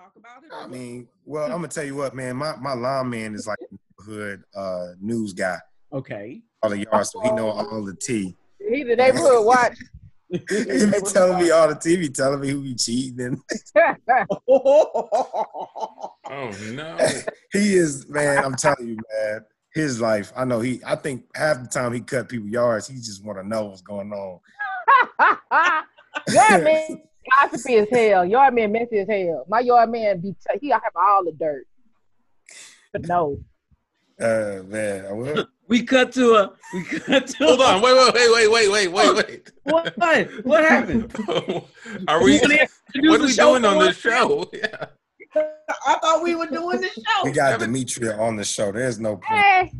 talk about it? I mean, well, I'm gonna tell you what, man. My my lawn man is like a neighborhood uh, news guy. okay. All the yards, so he know all the tea. He the neighborhood watch. He be telling me all the tea. He be telling me who be cheating. And Oh no. he is, man. I'm telling you, man. His life. I know he. I think half the time he cut people yards. He just want to know what's going on. yeah, man gossipy as hell. Yard man messy as hell. My yard man be t- he have all the dirt. But no. Uh, man. I will. We cut to a. We cut to. Hold on. Wait, wait, wait, wait, wait, wait, wait, What? What happened? Are we? You wanna introduce What are we doing on for this show? Yeah. I thought we were doing the show. We got Demetria on the show. There's no point. Hey,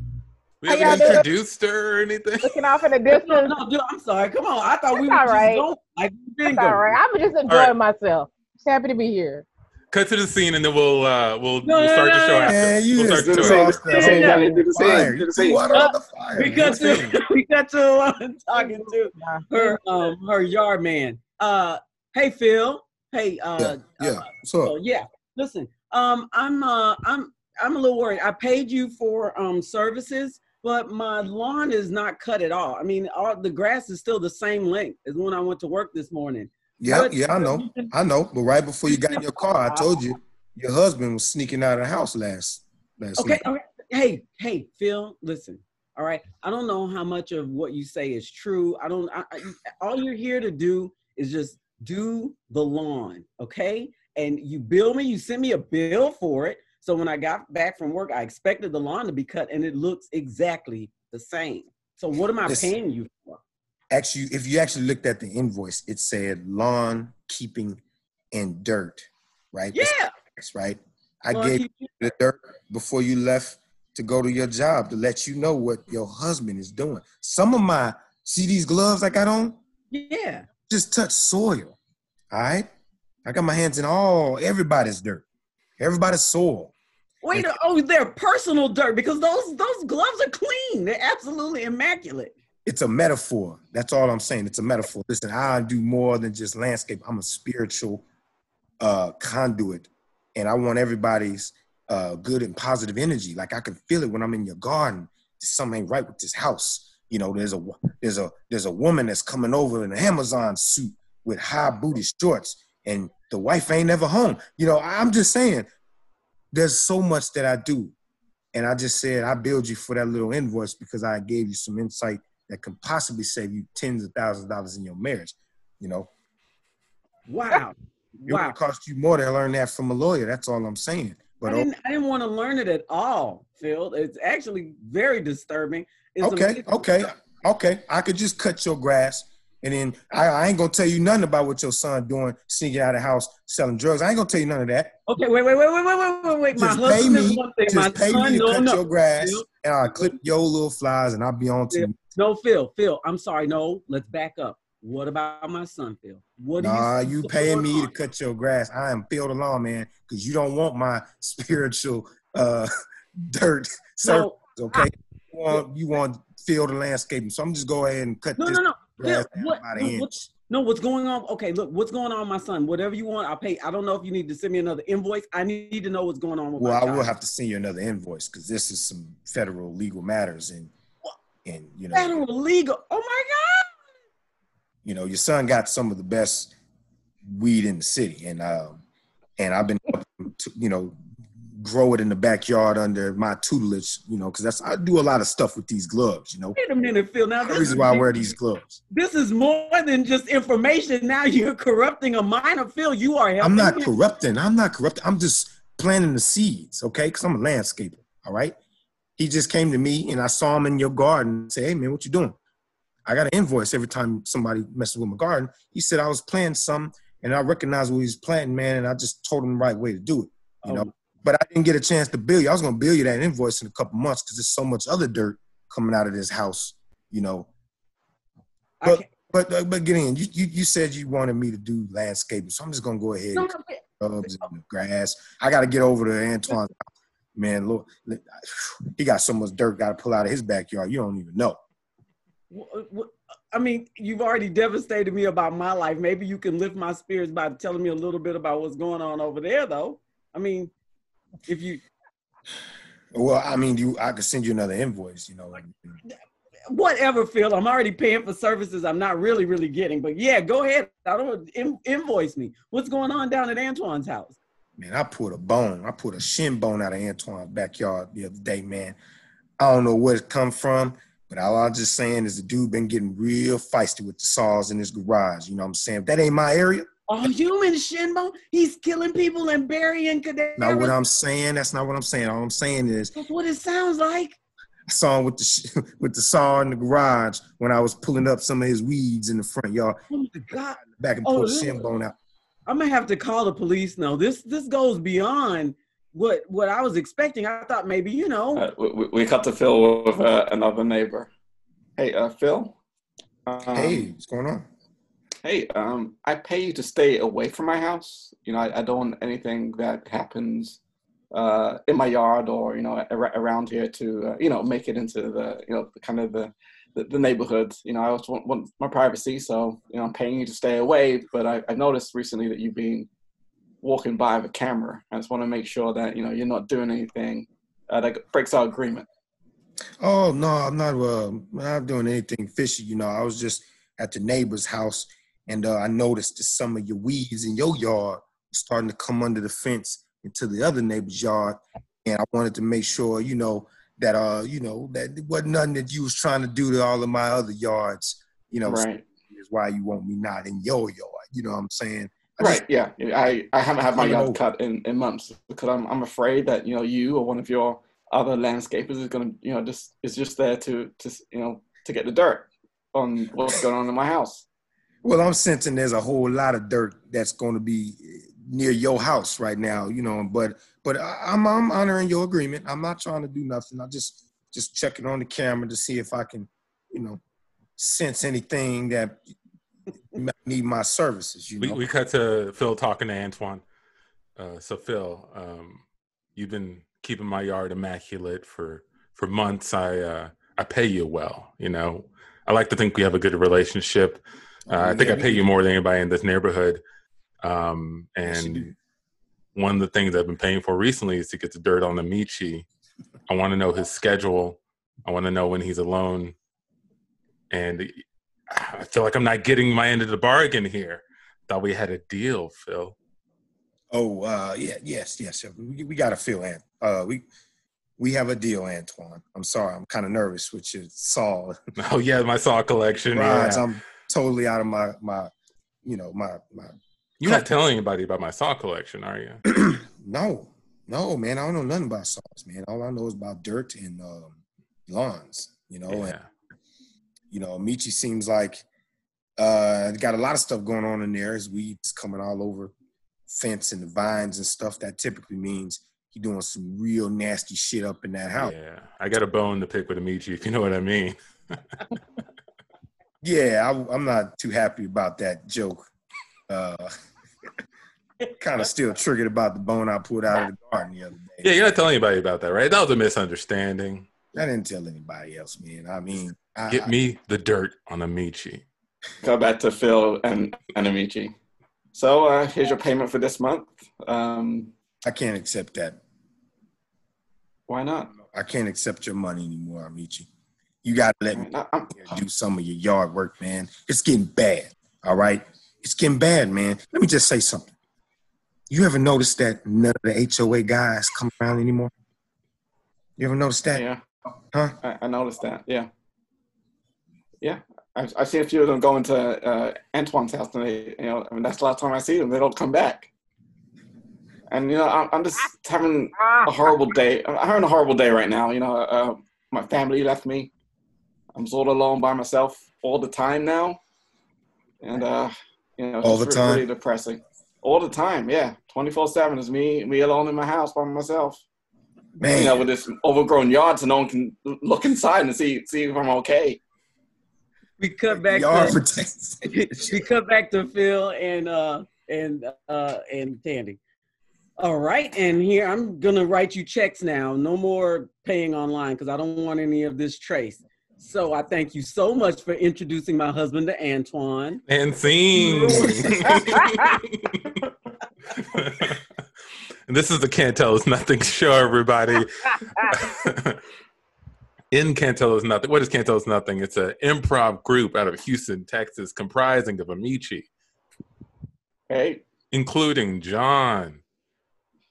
We How y'all haven't doing? introduced her or anything. looking off in the distance. no, dude, I'm sorry. Come on. I thought we were all right. just going. Like we've all right. I'm just enjoying right. myself. Just happy to be here. Cut to the scene and then we'll uh we'll, No, we'll no, start no, the show no. after. Man, you we'll start the the show. same after. same Yeah. Do the same, You do the same. water on the fire. We cut to we cut to uh, talking to her um her yard man. Uh, hey Phil. Hey. Uh, Yeah, yeah. uh, So So yeah, listen. Um, I'm uh, I'm I'm a little worried. I paid you for um services, but my lawn is not cut at all. I mean, all the grass is still the same length as when I went to work this morning. yeah, But- yeah, I know, I know. But right before you got in your car, I told you your husband was sneaking out of the house last last Okay. night. Right. Hey, hey, Phil. Listen. All right. I don't know how much of what you say is true. I don't. I, I, all you're here to do is just do the lawn. Okay. And you bill me. You send me a bill for it. So when I got back from work, I expected the lawn to be cut, and it looks exactly the same. So what am I Listen. paying you for? Actually, if you actually looked at the invoice, it said lawn keeping and dirt, right? Yeah. That's right. I lawn gave you the dirt before you left to go to your job to let you know what your husband is doing. Some of my see these gloves I got on Yeah. just touch soil. All right. I got my hands in all everybody's dirt, everybody's soil. Wait. Oh, they're personal dirt because those those gloves are clean. They're absolutely immaculate. It's a metaphor. That's all I'm saying. It's a metaphor. Listen, I do more than just landscape. I'm a spiritual uh, conduit, and I want everybody's uh, good and positive energy. Like I can feel it when I'm in your garden. Something ain't right with this house. You know, there's a there's a there's a woman that's coming over in an Amazon suit with high booty shorts, and the wife ain't never home. You know, I'm just saying, there's so much that I do, and I just said I billed you for that little invoice because I gave you some insight that can possibly save you tens of thousands of dollars in your marriage. You know, Wow. it wow. would cost you more to learn that from a lawyer. That's all I'm saying. But I didn't, I didn't want to learn it at all, Phil. It's actually very disturbing. It's okay, amazing. okay, okay. I could just cut your grass, and then I, I, ain't gonna tell you nothing about what your son doing, sneaking out of house, selling drugs. I ain't gonna tell you none of that. Okay, wait, wait, wait, wait, wait, wait, wait. Just my pay me, just my pay son, me to no, cut no. your grass, Phil. and I'll clip your little flies, and I'll be on to you. No, Phil, Phil, I'm sorry. No, let's back up. What about my son, Phil? What nah, you, you paying me on? to cut your grass? I am Phil the lawman because you don't want my spiritual uh, dirt. So no, okay, I, you want you want field the landscaping. So I'm just go ahead and cut. No, this. no, no. Down what, about an what, inch. what's, no, what's going on? Okay, look, what's going on, my son? Whatever you want, I'll pay. I don't know if you need to send me another invoice. I need to know what's going on with Well, I child. will have to send you another invoice because this is some federal legal matters and and you know Federal legal. Oh my God. you know your son got some of the best weed in the city and um and I've been to, you know grow it in the backyard under my tutelage you know because that's I do a lot of stuff with these gloves you know Wait a minute, Phil. Now the this reason is why I wear these gloves This is more than just information. Now you're corrupting a minor. Phil, you are helping. I'm not him. corrupting I'm not corrupting I'm just planting the seeds okay because I'm a landscaper all right he just came to me and I saw him in your garden and say hey man what you doing I got an invoice every time somebody messes with my garden. He said I was planting some and I recognized what he was planting, man, and I just told him the right way to do it. You oh, know, Oh, but I didn't get a chance to bill you. I was gonna bill you that invoice in a couple months because there's so much other dirt coming out of this house, you know. But But uh, but get in. You, you you said you wanted me to do landscaping, so I'm just gonna go ahead no, and no, and grass. I got to get over to Antoine. Man, look, he got so much dirt got to pull out of his backyard. You don't even know. wh- I mean, you've already devastated me about my life. Maybe you can lift my spirits by telling me a little bit about what's going on over there, though. I mean, if you Well, I mean, you I could send you another invoice, you know. Like, whatever, Phil, I'm already paying for services I'm not really really getting. But yeah, go ahead. I don't in, invoice me. What's going on down at Antoine's house? man, I pulled a bone. I pulled a shin bone out of Antoine's backyard the other day, man. I don't know where it come from, but all I'm just saying is the dude been getting real feisty with the saws in his garage. You know what I'm saying? If that ain't my area. Oh, human shinbone. He's killing people and burying cadavers. Not what I'm saying. That's not what I'm saying. All I'm saying is That's what it sounds like. I saw him with the with the saw in the garage when I was pulling up some of his weeds in the front yard. Oh my God. Back and Oh, pull the really? shin bone out. I'm gonna have to call the police now. This this goes beyond what what I was expecting. I thought maybe you know. Uh, we, we- we cut to Phil with uh, another neighbor. Hey, uh, Phil. Um, hey, what's going on? Hey, um, I pay you to stay away from my house. You know, I, I don't want anything that happens uh, in my yard or you know ar- around here to uh, you know make it into the you know the kind of the the, the neighborhood. You know, I also want, want my privacy, so you know I'm paying you to stay away. But I, I noticed recently that you've been walking by with a camera. I just want to make sure that you know you're not doing anything uh, that breaks our agreement. Oh no, I'm not. Uh, I'm not doing anything fishy. You know, I was just at the neighbor's house, and uh, I noticed that some of your weeds in your yard starting to come under the fence into the other neighbor's yard, and I wanted to make sure, you know, that uh, you know, that it wasn't nothing that you was trying to do to all of my other yards. You know, right. is why you want me not in your yard. You know what I'm saying? I Right. just- Yeah. I, I haven't had my yard over. cut in, in months because I'm I'm afraid that you know you or one of your other landscapers is gonna you know just is just there to to you know to get the dirt on what's going on in my house. Well, I'm sensing there's a whole lot of dirt that's going to be near your house right now, you know. But but I'm I'm honoring your agreement. I'm not trying to do nothing. I just just checking on the camera to see if I can, you know, sense anything that might need my services. You We, we cut to Phil talking to Antoine. Uh, so Phil, um, you've been keeping my yard immaculate for for months. I uh, I pay you well. You know, I like to think we have a good relationship. Uh, I think I pay you more than anybody in this neighborhood. Um, and one of the things I've been paying for recently is to get the dirt on the Michi. I want to know his schedule. I want to know when he's alone. And I feel like I'm not getting my end of the bargain here. Thought we had a deal, Phil. Oh, uh, yeah, yes, yes. We, we got a feel, Ant. Uh, we we have a deal, Antoine. I'm sorry, I'm kind of nervous with your Saul. Oh yeah, my saw collection. Yeah. I'm totally out of my my, you know, my my You're not telling anybody about my saw collection, are you? no, no, man. I don't know nothing about sauce, man. All I know is about dirt and um, lawns. You know, and Yeah. you know, Amici seems like uh got a lot of stuff going on in there. His weeds coming all over fence and the vines and stuff. That typically means he doing some real nasty shit up in that house. Yeah. I got a bone to pick with Amici, if you know what I mean. Yeah, I, I'm not too happy about that joke. Uh, kind of still triggered about the bone I pulled out of the garden the other day. Yeah, you're not telling anybody about that, right? That was a misunderstanding. I didn't tell anybody else, man. I mean, I, Get me the dirt on Amici. Go back to Phil and and Amici. So uh, here's your payment for this month. Um, I can't accept that. why not? I can't accept your money anymore, Amici. You got to let me do some of your yard work, man. It's getting bad. All right, it's getting bad, man. Let me just say something. You ever noticed that none of the HOA guys come around anymore? You ever noticed that? yeah, Huh? I, I noticed that. Yeah, yeah. I've, I've seen a few of them going to uh, Antoine's house, and they, you know, I mean, that's the last time I see them. They don't come back. And you know, I'm, I'm just having a horrible day. I'm having a horrible day right now. You know, uh, my family left me. I'm sort of alone by myself all the time now, and uh, you know, it's All the re- time? really depressing. All the time, yeah, twenty four seven is me, me alone in my house by myself. Man, You know, with this overgrown yard, so no one can look inside and see see if I'm okay. We cut back yard to protection. we cut back to Phil and uh and uh and Tandy. All right, and here I'm gonna write you checks now. No more paying online because I don't want any of this trace. So I thank you so much for introducing my husband to Antoine. And scene. And this is the Can't Tell Us Nothing show, everybody. In Can't Tell Us Nothing. What is Can't Nothing? It's an improv group out of Houston, Texas, comprising of Amici, Hey, including John,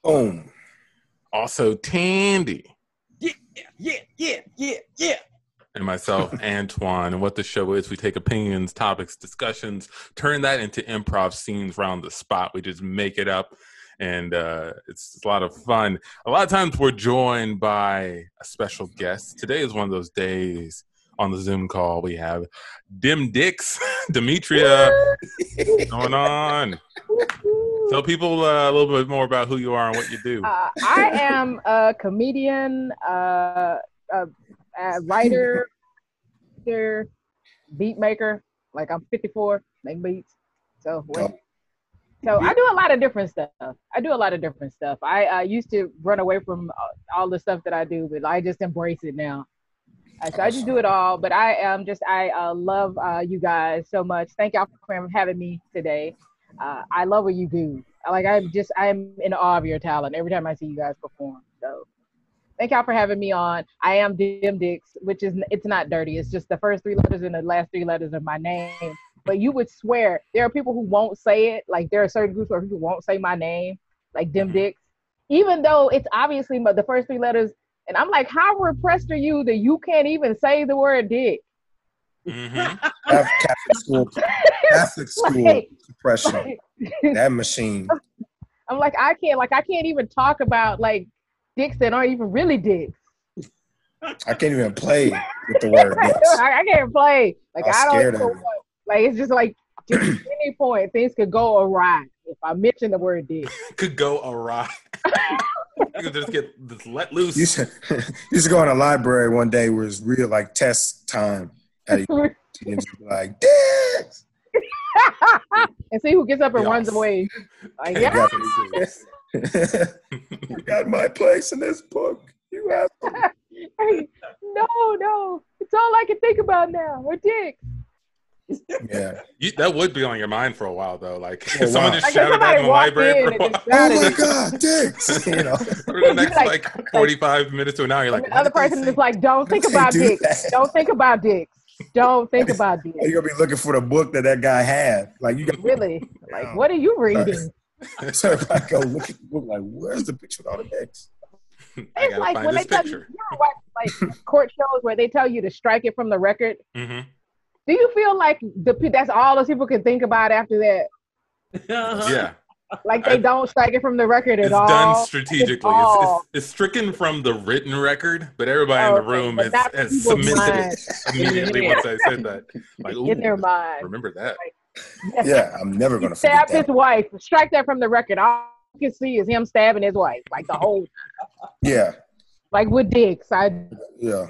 Boom. also Tandy, Yeah, yeah, yeah, yeah, yeah. And myself, Antoine. And what the show is, we take opinions, topics, discussions, turn that into improv scenes around the spot. We just make it up, and uh, it's a lot of fun. A lot of times we're joined by a special guest. Today is one of those days on the Zoom call. We have Dim Dix, Demetria. What's going on? Tell people uh, a little bit more about who you are and what you do. Uh, I am a comedian, uh, a, a writer, actor, beat maker. Like I'm 54, make beats. So, when, so I do a lot of different stuff. I do a lot of different stuff. I uh, used to run away from all the stuff that I do, but I just embrace it now. Uh, so I just do it all. But I am just I uh, love uh, you guys so much. Thank y'all for having me today. Uh, I love what you do. Like I'm just I'm in awe of your talent every time I see you guys perform. So thank y'all for having me on. I am Dim Dix, which is it's not dirty. It's just the first three letters and the last three letters of my name. But you would swear there are people who won't say it. Like there are certain groups where people won't say my name, like Dim Dix, even though it's obviously the first three letters. And I'm like, how repressed are you that you can't even say the word dick? Mhm. Catholic school, Catholic school Like- suppression. That machine. I'm like, I can't, like, I can't even talk about like dicks that aren't even really dicks. I can't even play with the word. I, dicks. I can't play. Like, I'm I don't scared even of it. want- like, it's just like, just at any point, things could go awry if I mention the word dick. Could go awry. you could just get just let loose. You to, used to go in a library one day where it's real like test time. At a, and just be like, dicks. and see who gets up and Yes. runs away. Like, Okay, yeah, got this. you got my place in this book. You have to. no, no, it's all I can think about now. Or dicks. Yeah. You, that would be on your mind for a while, though. Like Oh, if someone wow. just shouted that somebody in the library in for a while. Oh my God, dicks. You know. For the next Like- like 45 minutes to an hour, you're like, the other what did they person is like, don't think about do dicks. that. Don't think about dicks. Don't think about dicks. You're gonna be looking for the book that that guy had. Like you got Really? Like, what are you reading? so everybody go look at the book. Like, where's the picture with all the dicks? I It's like find when they this tell you, you ever watch like court shows where they tell you to strike it from the record. hmm Do you feel like the that's all those people can think about after that? Uh-huh. Yeah, Like they I- don't strike it from the record at it's all. done strategically. It's, it's, it's stricken from the written record, but everybody in Oh, the room has, not has people's cemented minds. it immediately once I said that. Like, ooh, in their mind. remember that. Yeah, I'm never gonna forget stabbed his that. wife. Strike that from the record. All you can see is him stabbing his wife, like the whole, Yeah, like with dicks. I yeah.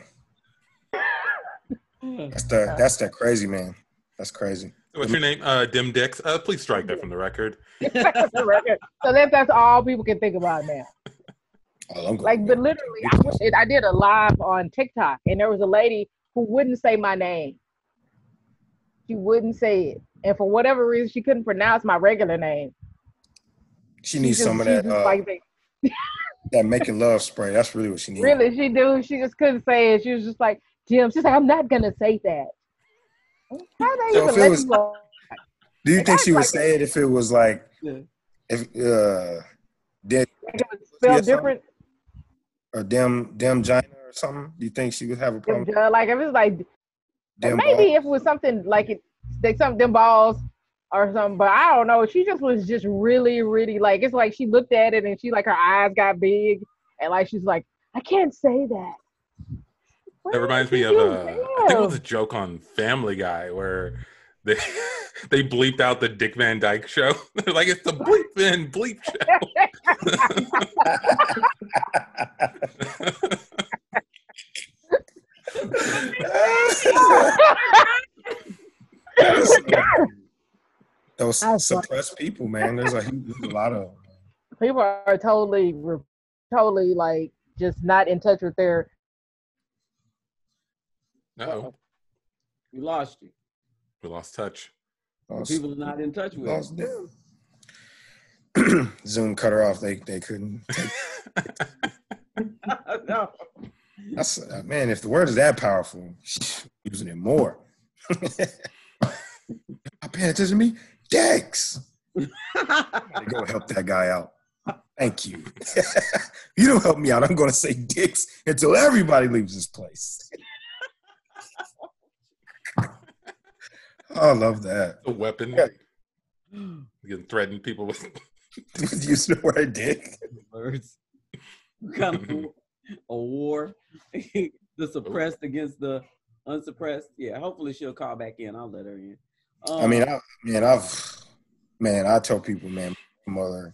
That's the that's that crazy man. That's crazy. What's your name? Uh, Dim Dix. Uh, please strike that from the record. the record. So that that's all people can think about now. Oh, I'm going. Like, but literally, I, wish it, I did a live on TikTok, and there was a lady who wouldn't say my name. She wouldn't say it, and for whatever reason, she couldn't pronounce my regular name. she needs She some of that she just uh, like they- that making love spray. That's really what she needs. really, she do. She just couldn't say it. She was just like, Jim. She's like, I'm not gonna say that. How they So even let was- you go? Do you think she would Like- say it if it was like Yeah. if uh did Like it was spelled different. or dem dem Gina or something? Do you think she would have a problem? If, like if it's like Dem maybe if it was something like it, like some them balls or something, but I don't know. She just was just really, really like it's like she looked at it and she like her eyes got big and like she's like, I can't say that. What That reminds me of you uh, I think it was a joke on Family Guy where they they bleeped out the Dick Van Dyke show. They're like, it's the bleep Van bleep show. Those That's funny. suppressed people, man. There's a, there's a lot of People are totally, totally like just not in touch with their. No, We lost you. we lost touch. lost, People are not in touch with lost them. Zoom cut her off. They they couldn't. No. that's uh, man. If the word is that powerful, using it more. I'm paying attention to me, Dex. Go help that guy out. Thank you. you don't help me out. I'm going to say dicks until everybody leaves this place. I love that. A weapon. Yeah. You can threaten people with. Using the word dick. Words. kind of a war. the suppressed against the unsuppressed. Yeah, hopefully she'll call back in. I'll let her in. Um, I mean, I, man, I've, man, I tell people, man, my mother,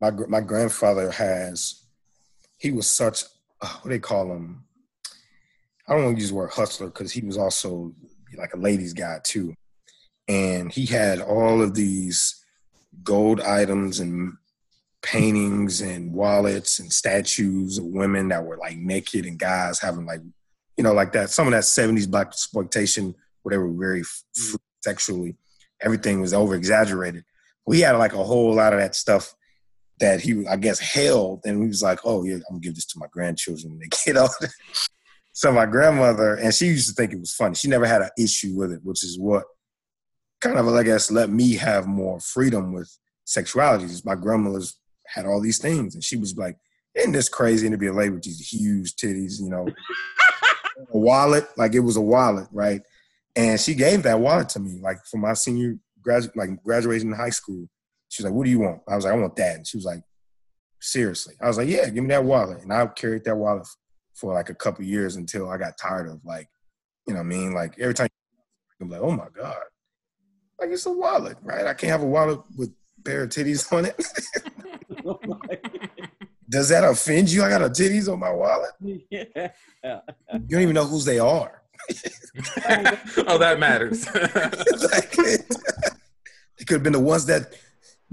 my my grandfather has, he was such, uh, what they call him? I don't want to use the word hustler because he was also like a ladies' guy too, and he had all of these gold items and paintings and wallets and statues of women that were like naked and guys having like, you know, like that some of that '70s black exploitation where they were very f- mm-hmm. free sexually. Everything was over exaggerated. We had like a whole lot of that stuff that he, I guess, held, and he was like, "Oh yeah, I'm gonna give this to my grandchildren when they get older." so my grandmother, and she used to think it was funny. She never had an issue with it, which is what kind of, I guess, let me have more freedom with sexuality. My grandmother's had all these things, and she was like, "Isn't this crazy?" And to be a lady with these huge titties, you know, a wallet, like it was a wallet, right? And she gave that wallet to me, like for my senior gradu- like graduation in high school. She was like, "What do you want?" I was like, "I want that." And she was like, "Seriously?" I was like, "Yeah, give me that wallet." And I carried that wallet for like a couple years until I got tired of like, you know, what I mean, like every time I'm like, "Oh my god!" Like it's a wallet, right? I can't have a wallet with pair of titties on it. Oh my- Does that offend you? I got a titties on my wallet. yeah. You don't even know whose they are. oh, that matters. like, they could have been the ones that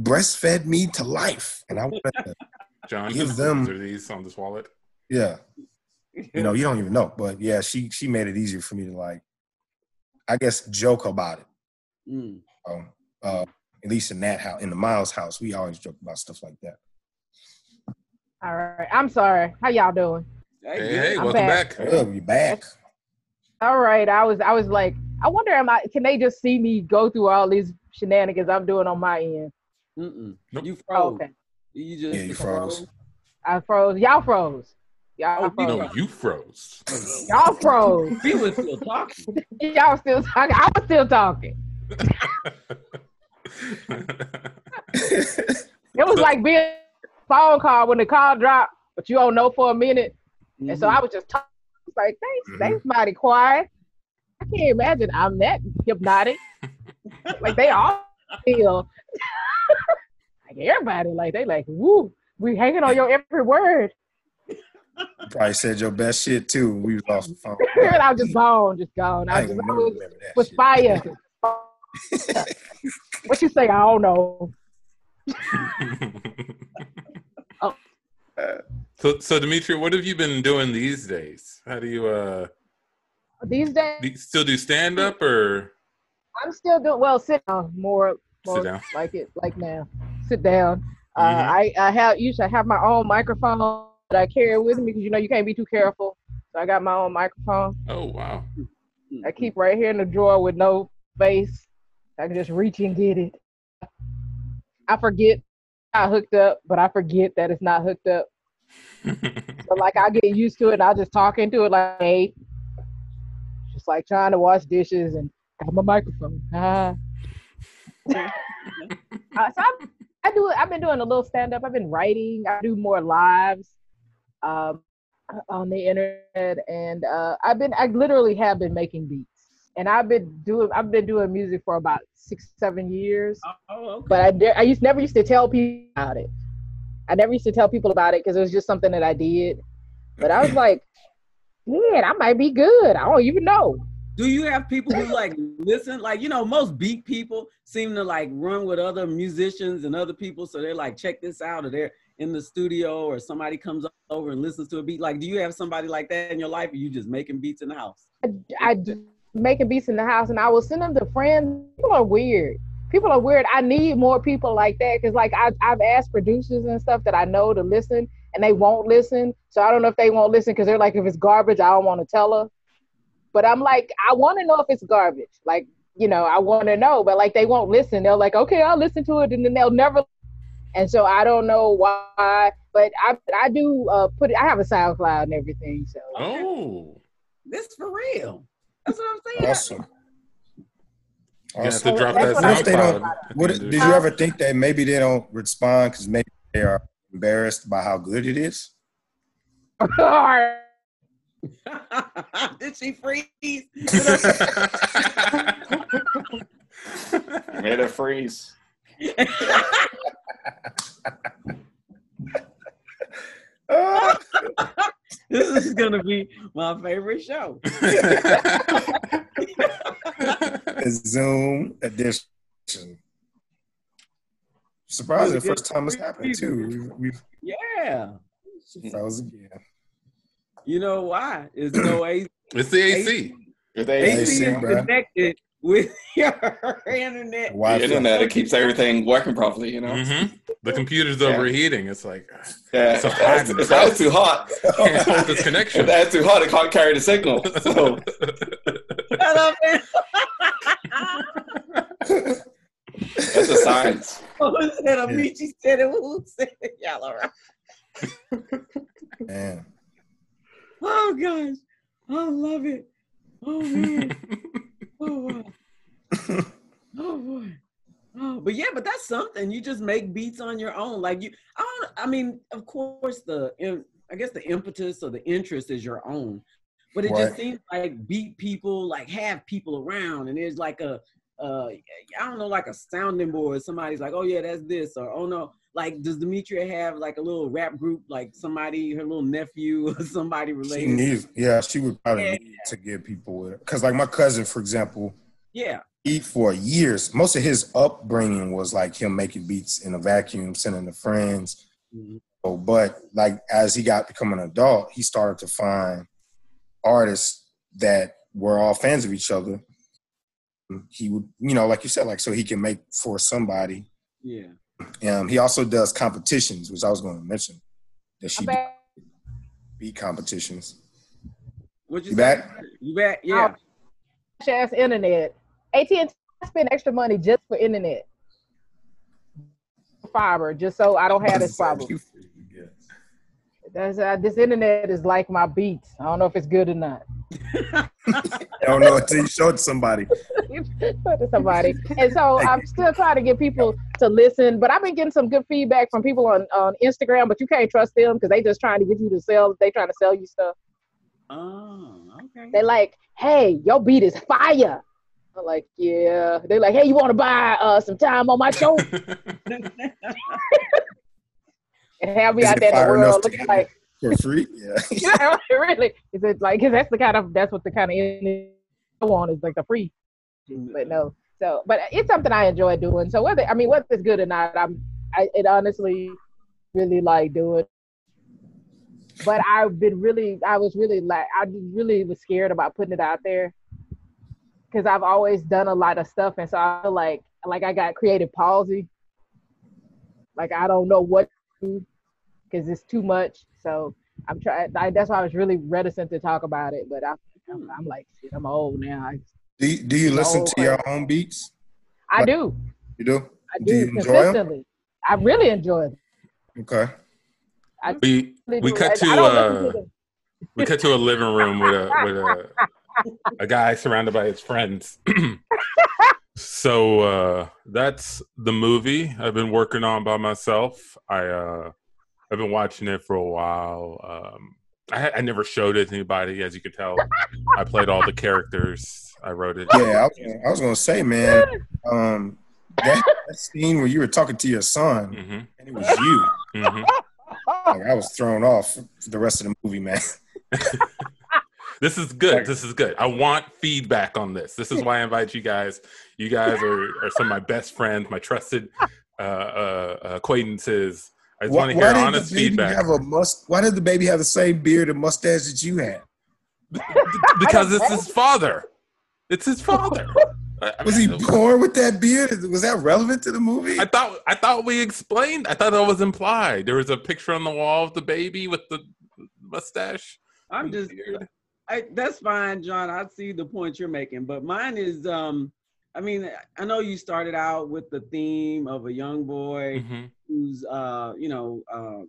breastfed me to life, and I want to, John, Give whose them- are these on this wallet? yeah. You know, you don't even know, but yeah, she she made it easier for me to like, I guess, joke about it. Mm. Um, uh, at least in that house, in the Miles house, we always joke about stuff like that. All right. I'm sorry. How y'all doing? Hey, Hey, I'm welcome back. back. Oh, you back? All right. I was I was like, I wonder am I can they just see me go through all these shenanigans I'm doing on my end? Mm-mm. Nope. You Oh, froze. okay. You just Yeah, you froze. I froze. Y'all froze. Y'all Oh, froze. No, you froze. Y'all froze. We were still talking. Y'all still talking. I was still talking. It was like being a phone call when the call dropped, but you don't know for a minute. And so I was just talking. Like, thanks, Mhm. thanks, mighty quiet. I can't imagine I'm that hypnotic. like they all feel like everybody, like they like, woo, we hanging on your every word. You probably said your best shit too. We was off the phone. and I was just gone, just gone. I I just was, was fire. what you say? I don't know. So, so Demetria, what have you been doing these days? How do you uh These days, do still do stand up or I'm still doing well. Sit down more, more sit down? like it, like now. Sit down. Uh, Mhm. I I have usually I have my own microphone that I carry with me because you know you can't be too careful. So I got my own microphone. Oh wow. I keep right here in the drawer with no face. I can just reach and get it. I forget I hooked up, but I forget that it's not hooked up. So like I get used to it and I just talk into it like hey. Just like trying to wash dishes and got my microphone. Ah. Uh, so I, I do. I've been doing a little stand up. I've been writing. I do more lives um, on the internet, and uh, I've been. I literally have been making beats, and I've been doing. I've been doing music for about six, seven years. Oh, oh okay. But I, dare- I used never used to tell people about it. I never used to tell people about it because it was just something that I did. But I was like, man, I might be good. I don't even know. Do you have people who like listen? Like, you know, most beat people seem to like run with other musicians and other people. So they're like, check this out, or they're in the studio, or somebody comes over and listens to a beat. Like, do you have somebody like that in your life, or you just making beats in the house? I, I d- making beats in the house, and I will send them to friends. People are weird people are weird. I need more people like that because, like, I, I've asked producers and stuff that I know to listen, and they won't listen. So I don't know if they won't listen because they're like, if it's garbage, I don't want to tell her. But I'm like, I want to know if it's garbage. Like, you know, I want to know, but like, they won't listen. They're like, okay, I'll listen to it, and then they'll never. And so I don't know why, but I I do uh, put it. I have a SoundCloud and everything. So Oh, This for real. That's what I'm saying. Awesome. you have Awesome. to drop that what I If they don't- SoundCloud. What, did you ever think that maybe they don't respond because maybe they are embarrassed by how good it is? Did she freeze? Made her freeze. Ah, this is gonna be my favorite show. the Zoom edition. Surprising, the first time it's happened too. We, we, Yeah. that was again. You know why? It's no AC. it's the AC. If they AC, AC is bruh. connected with your internet. the internet, it keeps everything working properly, you know? hmm The computer's Yeah. overheating. It's like Yeah. So if, hot that's, if that's too hot, can't hold this if connection. that's too hot, it can't carry the signal. So Shut up, man. that's a science. Who said Amici said it? Who said it? Y'all all right. Man. Oh gosh. I love it. Oh man. Oh wow. Oh boy. Oh, but yeah, but that's something. You just make beats on your own. Like you, I don't. I mean, of course, the I guess the impetus or the interest is your own, but it just seems like beat people, like have people around, and there's like a, uh, I don't know, like a sounding board. Somebody's like, oh yeah, that's this, or oh no, like does Demetria have like a little rap group, like somebody, her little nephew, or somebody She needs, yeah, she would probably Yeah. need to get people with Because, like, my cousin, for example, Yeah. he for years, most of his upbringing was like him making beats in a vacuum, sending to friends. Mhm. So, but like as he got become an adult, he started to find artists that were all fans of each other. He would, you know, like you said, like so he can make for somebody. Yeah. Um, he also does competitions, which I was going to mention. That she I'm do back. beat competitions. What you, You say? back? You back? Yeah. ass internet. AT&T spend extra money just for internet. Fiber, just so I don't have this problem. That's, uh, this internet is like my beats. I don't know if it's good or not. I don't know until you show it to somebody. to somebody. And so I'm still trying to get people to listen, but I've been getting some good feedback from people on, on Instagram, but you can't trust them because they just trying to get you to sell, they trying to sell you stuff. Oh, okay. They like, hey, your beat is fire. I'm like, yeah. They're like, hey, you want to buy uh, some time on my show and have me Is out there in the world looking like, For free? Yeah. yeah, really? Is it like? Cause that's the kind of that's what the kind of internet I want is like the free. But no, so but it's something I enjoy doing. So whether I mean whether it's good or not, I'm I it honestly really like doing. But I've been really, I was really like, I really was scared about putting it out there because I've always done a lot of stuff, and so I feel like like I got creative palsy. Like I don't know what to because it's too much. So I'm trying. That's why I was really reticent to talk about it. But I, I'm, I'm like, shit, I'm old now. I, Do you, do you listen to your own beats? I Like- do. You do? I Do do, you enjoy 'em? consistently. I really enjoy it. Okay. we Really we do. cut I- to I uh, to we cut to a living room with a with a a guy surrounded by his friends. so uh, that's the movie I've been working on by myself. I uh, I've been watching it for a while. Um, I, I never showed it to anybody, as you can tell. I played all the characters. I wrote it. Yeah, I was, gonna- I was gonna say, man, um, that, that scene where you were talking to your son hmm and it was you. hmm Like I was thrown off for the rest of the movie, man. This is good. This is good. I want feedback on this. This is why I invite you guys. You guys are, are some of my best friends, my trusted uh, uh, acquaintances. I just want to hear did honest the baby feedback have a must? Why did the baby have the same beard and mustache that you had? because it's his father. It's his father. I- I Was he born with that beard? Was that relevant to the movie? I thought I thought we explained. I thought that was implied. There was a picture on the wall of the baby with the mustache. I'm just. I, that's fine, John. I see the point you're making, but mine is, um, I mean, I know you started out with the theme of a young boy Mhm. who's, uh, you know, uh,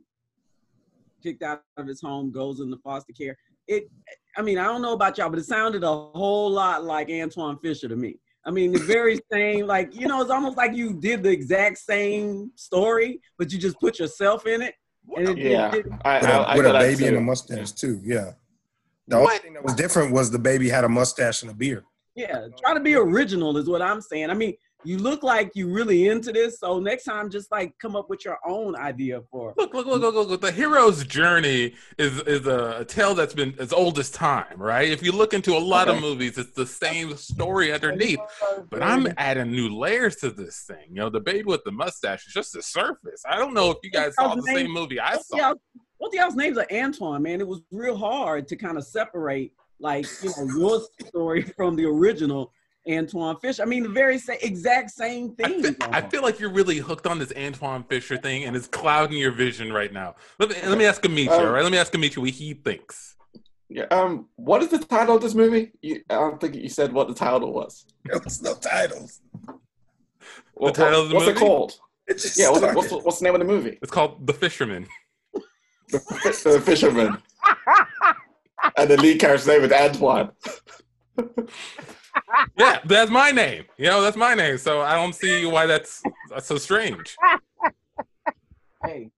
kicked out of his home, goes into foster care. It, I mean, I don't know about y'all, but it sounded a whole lot like Antwone Fisher to me. I mean, the very same, like, you know, it's almost like you did the exact same story, but you just put yourself in it. And it, Yeah, it, it, I, with a, I, I with got a baby and a mustache too. Yeah. The only thing that was different was the baby had a mustache and a beard. Yeah, try to be original is what I'm saying. I mean, you look like you really into this, so next time just like come up with your own idea for. Look, look, look, look, look, look. The hero's journey is is a, a tale that's been as old as time, right? If you look into a lot of movies, it's the same story underneath. But I'm adding new layers to this thing. You know, the baby with the mustache is just the surface. I don't know if you guys saw the same movie I saw. both y'all's names are Antoine, man. It was real hard to kind of separate, like you know, your story from the original Antwone Fisher. I mean, the very sa- exact same I thing. feel, I feel like you're really hooked on this Antwone Fisher thing, and it's clouding your vision right now. Let me let me ask Amici, Um, all right? Let me ask Amici what he thinks. Yeah, um, what is the title of this movie? You, I don't think you said what the title was. There was no titles. What, title what- of the what's movie? it called? It just Yeah, what's, what's, what's the name of the movie? It's called The Fisherman. The, the Fisherman. and the lead character's name is Antoine. Yeah, that's my name. You know, that's my name. So I don't see why that's that's so strange. hey,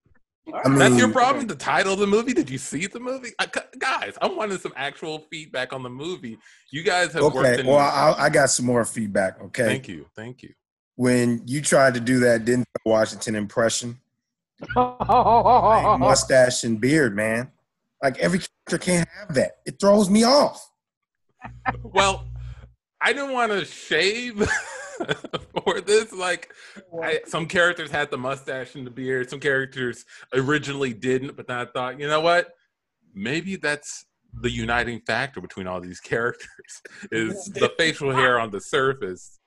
I mean, That's your problem. The title of the movie. Did you see the movie, I, guys? I wanted some actual feedback on the movie. You guys have worked Okay, in. well, I, I got some more feedback. Okay, thank you, thank you. when you tried to do that Denzel Washington impression, like, mustache and beard, man, like every character can't have that. It throws me off. Well, I didn't want to shave for this. Like, I, some characters had the mustache and the beard. Some characters originally didn't, but then I thought, you know what? Maybe that's the uniting factor between all these characters is the facial hair on the surface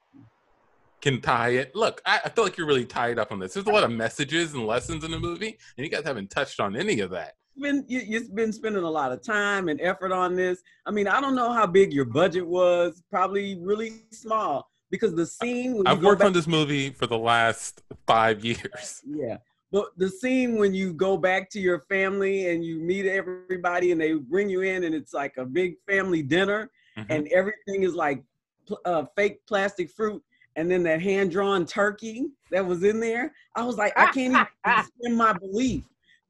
can tie it. Look, I, I feel like you're really tied up on this. There's a lot of messages and lessons in the movie, and you guys haven't touched on any of that. Been you, you've been spending a lot of time and effort on this. I mean, I don't know how big your budget was. Probably really small because the scene. When I've worked back- on this movie for the last five years. Yeah. But the scene when you go back to your family and you meet everybody and they bring you in and it's like a big family dinner Mhm. and everything is like pl- uh, fake plastic fruit and then that hand drawn turkey that was in there. I was like, I can't even suspend my belief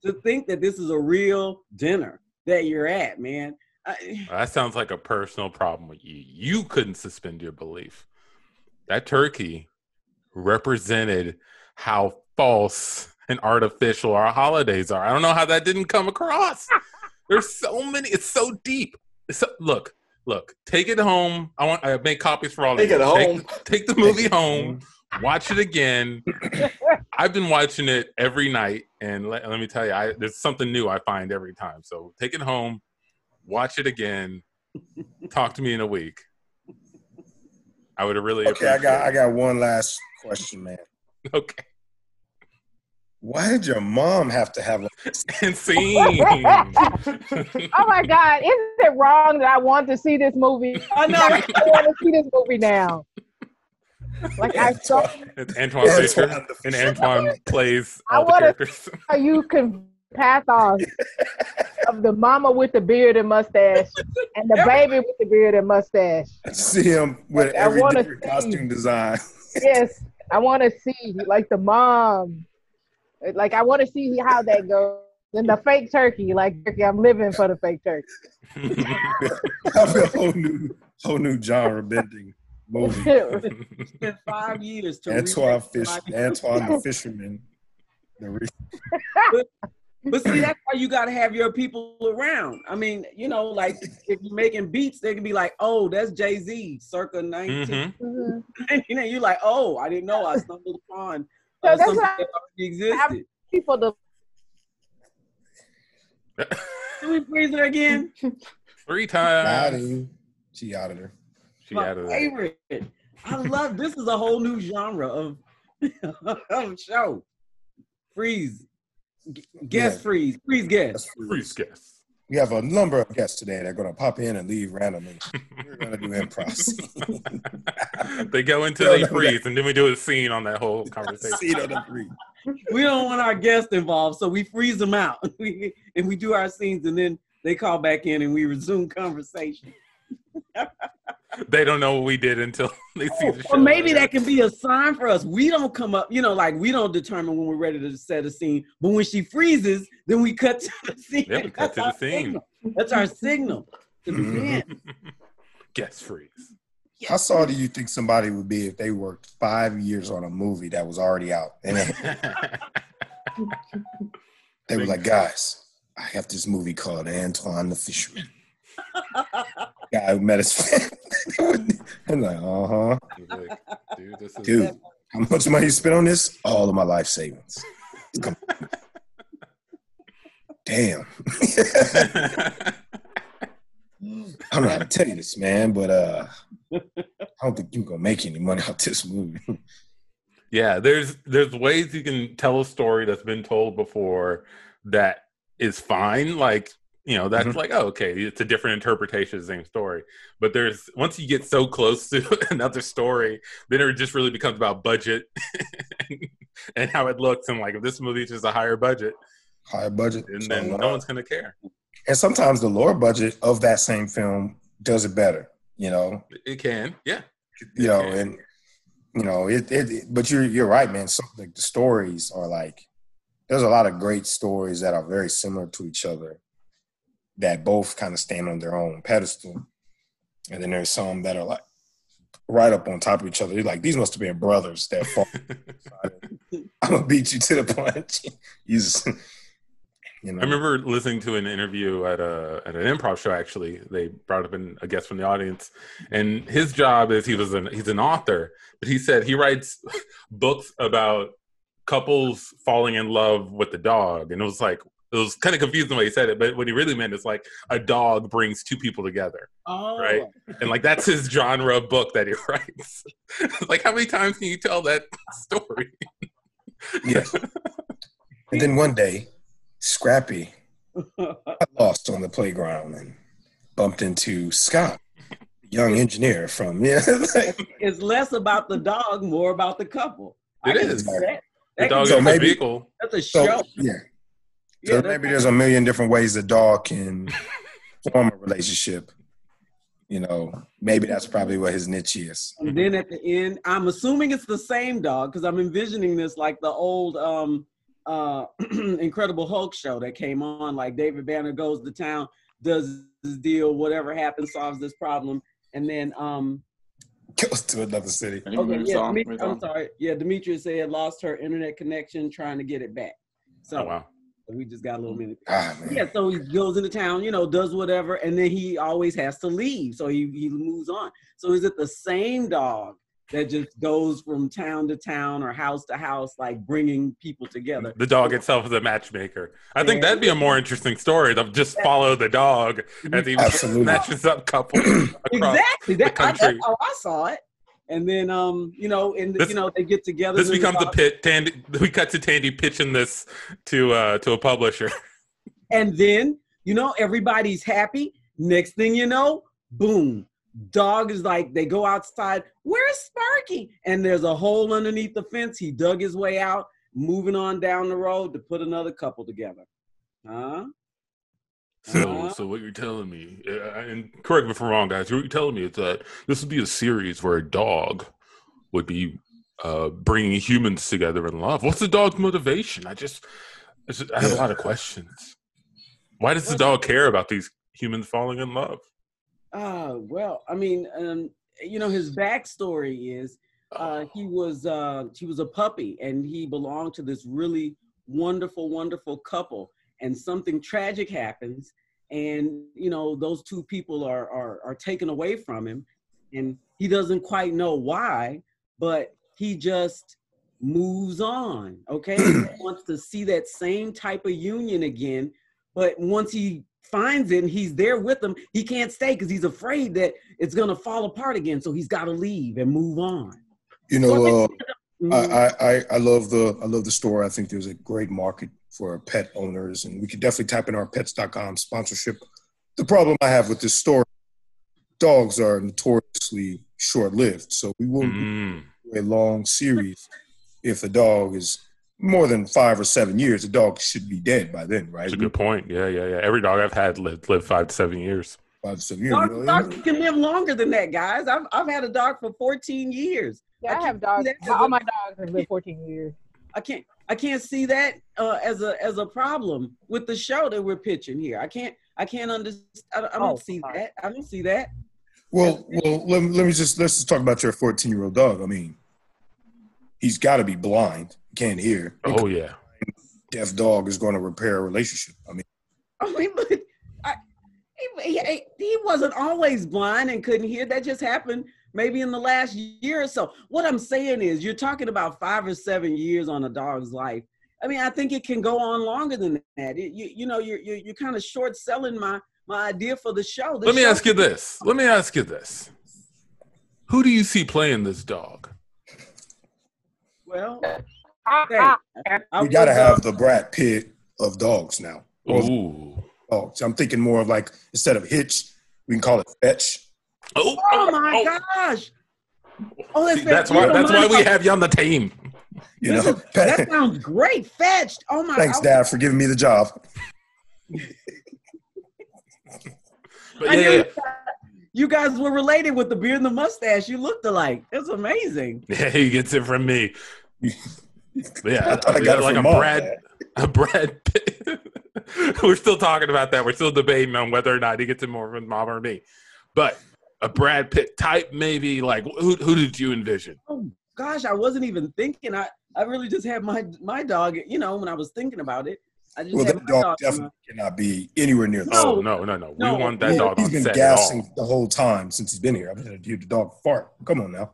to think that this is a real dinner that you're at, man. I, That sounds like a personal problem with you. You couldn't suspend your belief. That turkey represented how false and artificial our holidays are. I don't know how that didn't come across. There's so many. It's so deep. It's so, look, look. Take it home. I want. I make copies for all Take of you. it home. Take, take the movie home. Watch it again. I've been watching it every night, and let, let me tell you, I, there's something new I find every time. So take it home, watch it again, talk to me in a week. I would have really Okay, I got I got one last question, man. okay. Why did your mom have to have a scene. oh my God, isn't it wrong that I want to see this movie? I know. I want to see this movie now. Like I saw It's Antwone Fisher, Antoine and Antoine plays I all the characters. how you can pathos of the mama with the beard and mustache and the baby with the beard and mustache. see him with I every different see. costume design? Yes, I want to see like the mom. Like I want to see how that goes. Then the fake turkey, like turkey, I'm living for the fake turkey. I feel a whole new whole new genre bending movie. spent five years to Antoine remake Fish, Antoine the Fisherman. The re- But see, that's why you gotta have your people around. I mean, you know, like if you're making beats, they can be like, "Oh, that's Jay Z, circa 19." Mhm. Mhm. And you know, you're like, "Oh, I didn't know I stumbled upon So uh, that's something what that already existed." People, the Can we freeze her again? Three times. him. She out of there. She My out of there. favorite. I love this is a whole new genre of, of show. Freeze. G- Guess Yeah. freeze. Freeze guess. Freeze guess. We have a number of guests today that are going to pop in and leave randomly. We're going to do improv. they go into No, they freeze, and then we do a scene on that whole conversation. Seat on the three. We don't want our guests involved, so we freeze them out. And we do our scenes and then they call back in and we resume conversation. They don't know what we did until they see oh, the show. Or maybe that can be a sign for us. We don't come up, you know, like we don't determine when we're ready to set a scene. But when she freezes, then we cut to the scene. Yeah, we cut That's to the our scene. signal. That's our signal to begin. Mm-hmm. guess freeze. How sorry do you think somebody would be if they worked five years on a movie that was already out? And then they were like, guys, I have this movie called Antoine the Fisherman. Guy who met his family. I'm like, uh huh. Like, dude, this is Dude, how much money you spent on this? All of my life savings. Come- Damn. I don't know how to tell you this, man, but uh, I don't think you're gonna make any money out this movie. yeah, there's there's ways you can tell a story that's been told before that is fine. Like you know, that's Mhm. like oh, okay, it's a different interpretation of the same story. But there's once you get so close to another story, then it just really becomes about budget and how it looks. And like if this movie is just a higher budget, Higher budget. and then no one's gonna care. and sometimes the lower budget of that same film does it better, you know. It can, yeah. You know, and you know, it, it but you're you're right, man. So like the stories are like there's a lot of great stories that are very similar to each other that both kind of stand on their own pedestal. And then there's some that are like right up on top of each other. You're like, these must have been brothers that fought. I'm gonna beat you to the punch. you, just, you know, I remember listening to an interview at a at an improv show. Actually, they brought up an, a guest from the audience, and his job is he was an he's an author, but he said he writes books about couples falling in love with the dog, and it was like it was kind of confusing the way he said it, but what he really meant is like a dog brings two people together, Oh, Right. and like that's his genre of book that he writes. like how many times can you tell that story? yeah. And then one day, Scrappy got lost on the playground and bumped into Scott, young engineer from yeah. it's less about the dog, more about the couple. It I is. see That. The dog can So in maybe- vehicle. that's a so show. yeah. Yeah, So maybe there's a million different ways a dog can form a relationship. You know, maybe that's probably what his niche is. And then at the end, I'm assuming it's the same dog because I'm envisioning this like the old um uh Incredible Hulk show that came on. Like David Banner goes to town, does this deal, whatever happens, solves this problem, and then um Goes to another city. Okay yeah, on, Demet- I'm sorry, yeah, Demetria's said lost her internet connection trying to get it back. So Oh wow. We just got a little minute. Ah. Yeah, so he goes into town, you know, does whatever, and then he always has to leave. So he, he moves on. So is it the same dog that just goes from town to town or house to house, like bringing people together? The dog itself is a matchmaker. I think Yeah. that'd be a more interesting story to just follow the dog as he Absolutely. matches up couples across. Exactly. That, I, country. that's how I saw it. And then, um, you know, and This- you know, they get together. This the becomes a pit. Tandy, we cut to Tandy pitching this to uh, to a publisher. And then, you know, everybody's happy. Next thing you know, boom. Dog is like, they go outside. Where's Sparky? And there's a hole underneath the fence. He dug his way out, moving on down the road to put another couple together. Huh? So, Uh-huh. so what you're telling me, uh, and correct me if I'm wrong, guys. What you're telling me is that this would be a series where a dog would be uh, bringing humans together in love. What's the dog's motivation? I just, I, just, I have a lot of questions. Why does the dog care about these humans falling in love? Uh, well, I mean, um, you know, his backstory is uh, he was uh, he was a puppy and he belonged to this really wonderful, wonderful couple. And something tragic happens, and you know those two people are are are taken away from him, and he doesn't quite know why, but he just moves on. Okay, he wants to see that same type of union again, but once he finds it and he's there with them, he can't stay because he's afraid that it's gonna fall apart again. So he's got to leave and move on. You know, uh, Mhm. I, I I love the I love the story I think there's a great market for pet owners, and we could definitely tap in our pets.com sponsorship. The problem I have with this story, dogs are notoriously short lived, so we won't Mm. do a long series if a dog is more than five or seven years. a dog should be dead by then, right? That's a good point. Yeah, yeah, yeah. Every dog I've had lived lived five to seven years. Five to seven years. Dogs, you know? dogs can live longer than that, guys. I've I've had a dog for 14 years. Yeah, I, I have dogs. see that as All my dogs have lived 14 years. I can't I can't see that uh, as a as a problem with the show that we're pitching here. I can't I can't understand. I don't, I don't Oh, see sorry. that. I don't see that. Well, well, let, me- let me just let's just talk about your 14 year old dog. I mean, he's got to be blind, can't hear. Oh yeah. Deaf dog is going to repair a relationship. I mean, I mean, but I, he, he, he wasn't always blind and couldn't hear. That just happened maybe in the last year or so. What I'm saying is, you're talking about five or seven years on a dog's life. I mean, I think it can go on longer than that. It, you, you know, you're, you're, you're kind of short selling my, my idea for the show. The Let me show- ask you this. Let me ask you this. Who do you see playing this dog? Well, hey. I we got to have the Brad Pitt of dogs now. Or Ooh. dogs. I'm thinking more of like instead of Hitch, we can call it Fetch. Oh, oh, Oh my oh. gosh! Oh, that's, See, that's why. That's why we have you on the team. You know, Listen, That sounds great. Fetched. Oh my. thanks, Dad, for giving me the job. But yeah, You guys were related with the beard and the mustache. You looked alike. It's amazing. yeah, he gets it from me. But yeah, I thought I got it like from a Mom, Brad, Dad. a Brad Pitt. We're still talking about that. We're still debating on whether or not he gets it more from mom or me. But a Brad Pitt type, maybe. Like, who who did you envision? Oh gosh, I wasn't even thinking. I I really just had my my dog. You know, when I was thinking about it, I just Well, had that dog dog. definitely cannot be anywhere near the No. Oh no, no, no. No. We want that Yeah, dog he's on been set at all. gassing the whole time since he's been here. I've had to hear the dog fart. Come on now.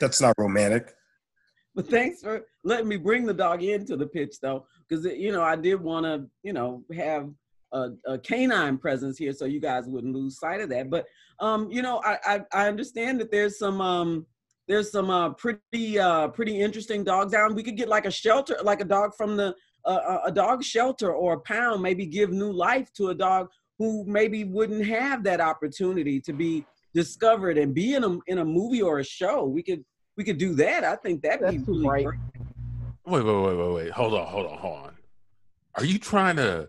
That's not romantic. But thanks for letting me bring the dog into the pitch, though, because you know I did want to, you know, have a, a canine presence here, so you guys wouldn't lose sight of that. But um, you know, I I, I understand that there's some um there's some uh, pretty uh pretty interesting dogs down. We could get like a shelter, like a dog from the uh, a- a dog shelter or a pound, maybe give new life to a dog who maybe wouldn't have that opportunity to be discovered and be in a in a movie or a show. We could we could do that. I think that'd That's be really right. great. Wait, wait, wait, wait, wait. Hold on, hold on, hold on. Are you trying to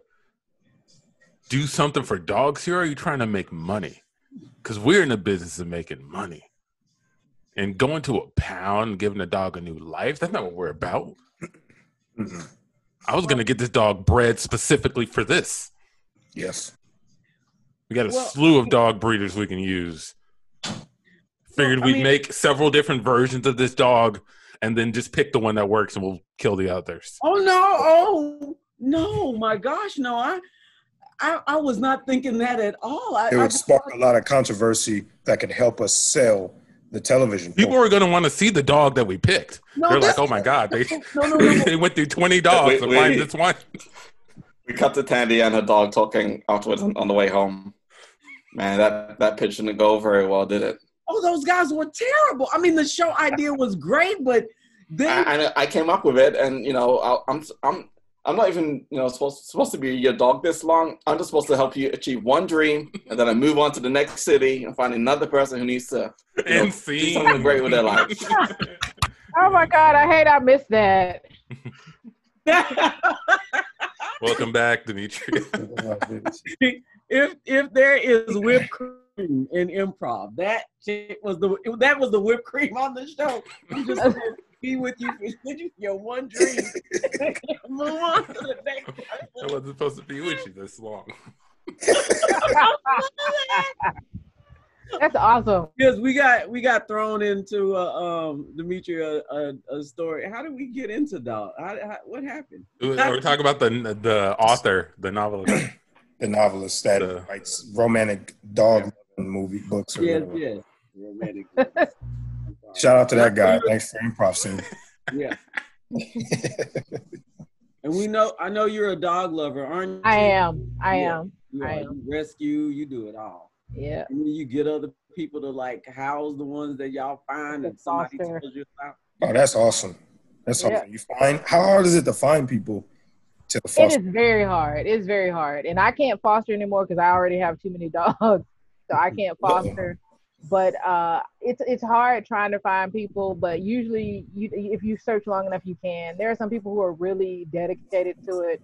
do something for dogs here? Or are you trying to make money? Because we're in the business of making money. And going to a pound, and giving a dog a new life, that's not what we're about. Mhm. I was going to get this dog bred specifically for this. Yes. We got a Well- slew of dog breeders we can use. Figured I we'd mean- make several different versions of this dog and then just pick the one that works and we'll kill the others. Oh no! Oh no! My gosh! No, I, I, I was not thinking that at all. I, It would just spark thought- a lot of controversy that could help us sell the television. People are going to want to see the dog that we picked. No, They're like, oh my God, they, No, no, no, no. they went through 20 dogs Wait, to find this one. We cut to Tandy and her dog talking afterwards on, on the way home. Man, that that pitch didn't go very well, did it? Oh, those guys were terrible. I mean, the show idea was great, but then I, I, I came up with it, and you know, I, I'm I'm I'm not even you know supposed supposed to be your dog this long. I'm just supposed to help you achieve one dream, and then I move on to the next city and find another person who needs to you know, And do see. something great with their life. Oh my God, I hate I missed that. Welcome back, Demetria. if if there is whipped cream in improv, that was the that was the whipped cream on the show. I'm just gonna be with you for your one dream. Move on to the next. I wasn't supposed to be with you this long. That's awesome. Because we got we got thrown into uh, um Demetria a, a, a story. How did we get into dog? How, how, what happened? We're talking about the the author, the novelist. the novelist that The- writes romantic dog movie books. Or Yes, whatever. yes. Romantic. Shout out to that guy. Thanks for improv scene. Yeah. And we know, I know you're a dog lover, aren't you? I am. I Yeah. am. You, I are. am. you rescue, you do it all. Yeah. And you get other people to like house the ones that y'all find and somebody Foster. tells you about. Oh, that's awesome. That's Yeah. awesome. You find how hard is it to find people to foster? is very hard. It's very hard, and I can't foster anymore because I already have too many dogs, so I can't foster. But uh, it's it's hard trying to find people. But usually, you if you search long enough, you can. There are some people who are really dedicated to it.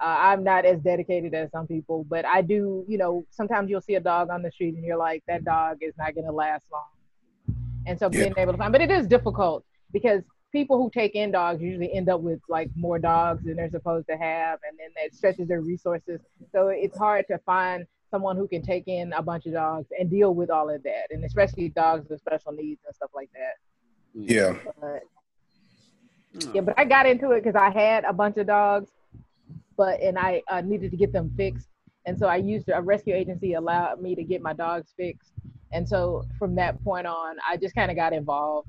Uh, I'm not as dedicated as some people, but I do. You know, sometimes you'll see a dog on the street, and you're like, that dog is not going to last long. And so being able to find, but it is difficult because people who take in dogs usually end up with like more dogs than they're supposed to have, and then that stretches their resources. So it's hard to find someone who can take in a bunch of dogs and deal with all of that, and especially dogs with special needs and stuff like that. Yeah. But yeah, but I got into it because I had a bunch of dogs, but and I uh, needed to get them fixed, and so I used a rescue agency allowed me to get my dogs fixed, and so from that point on, I just kind of got involved.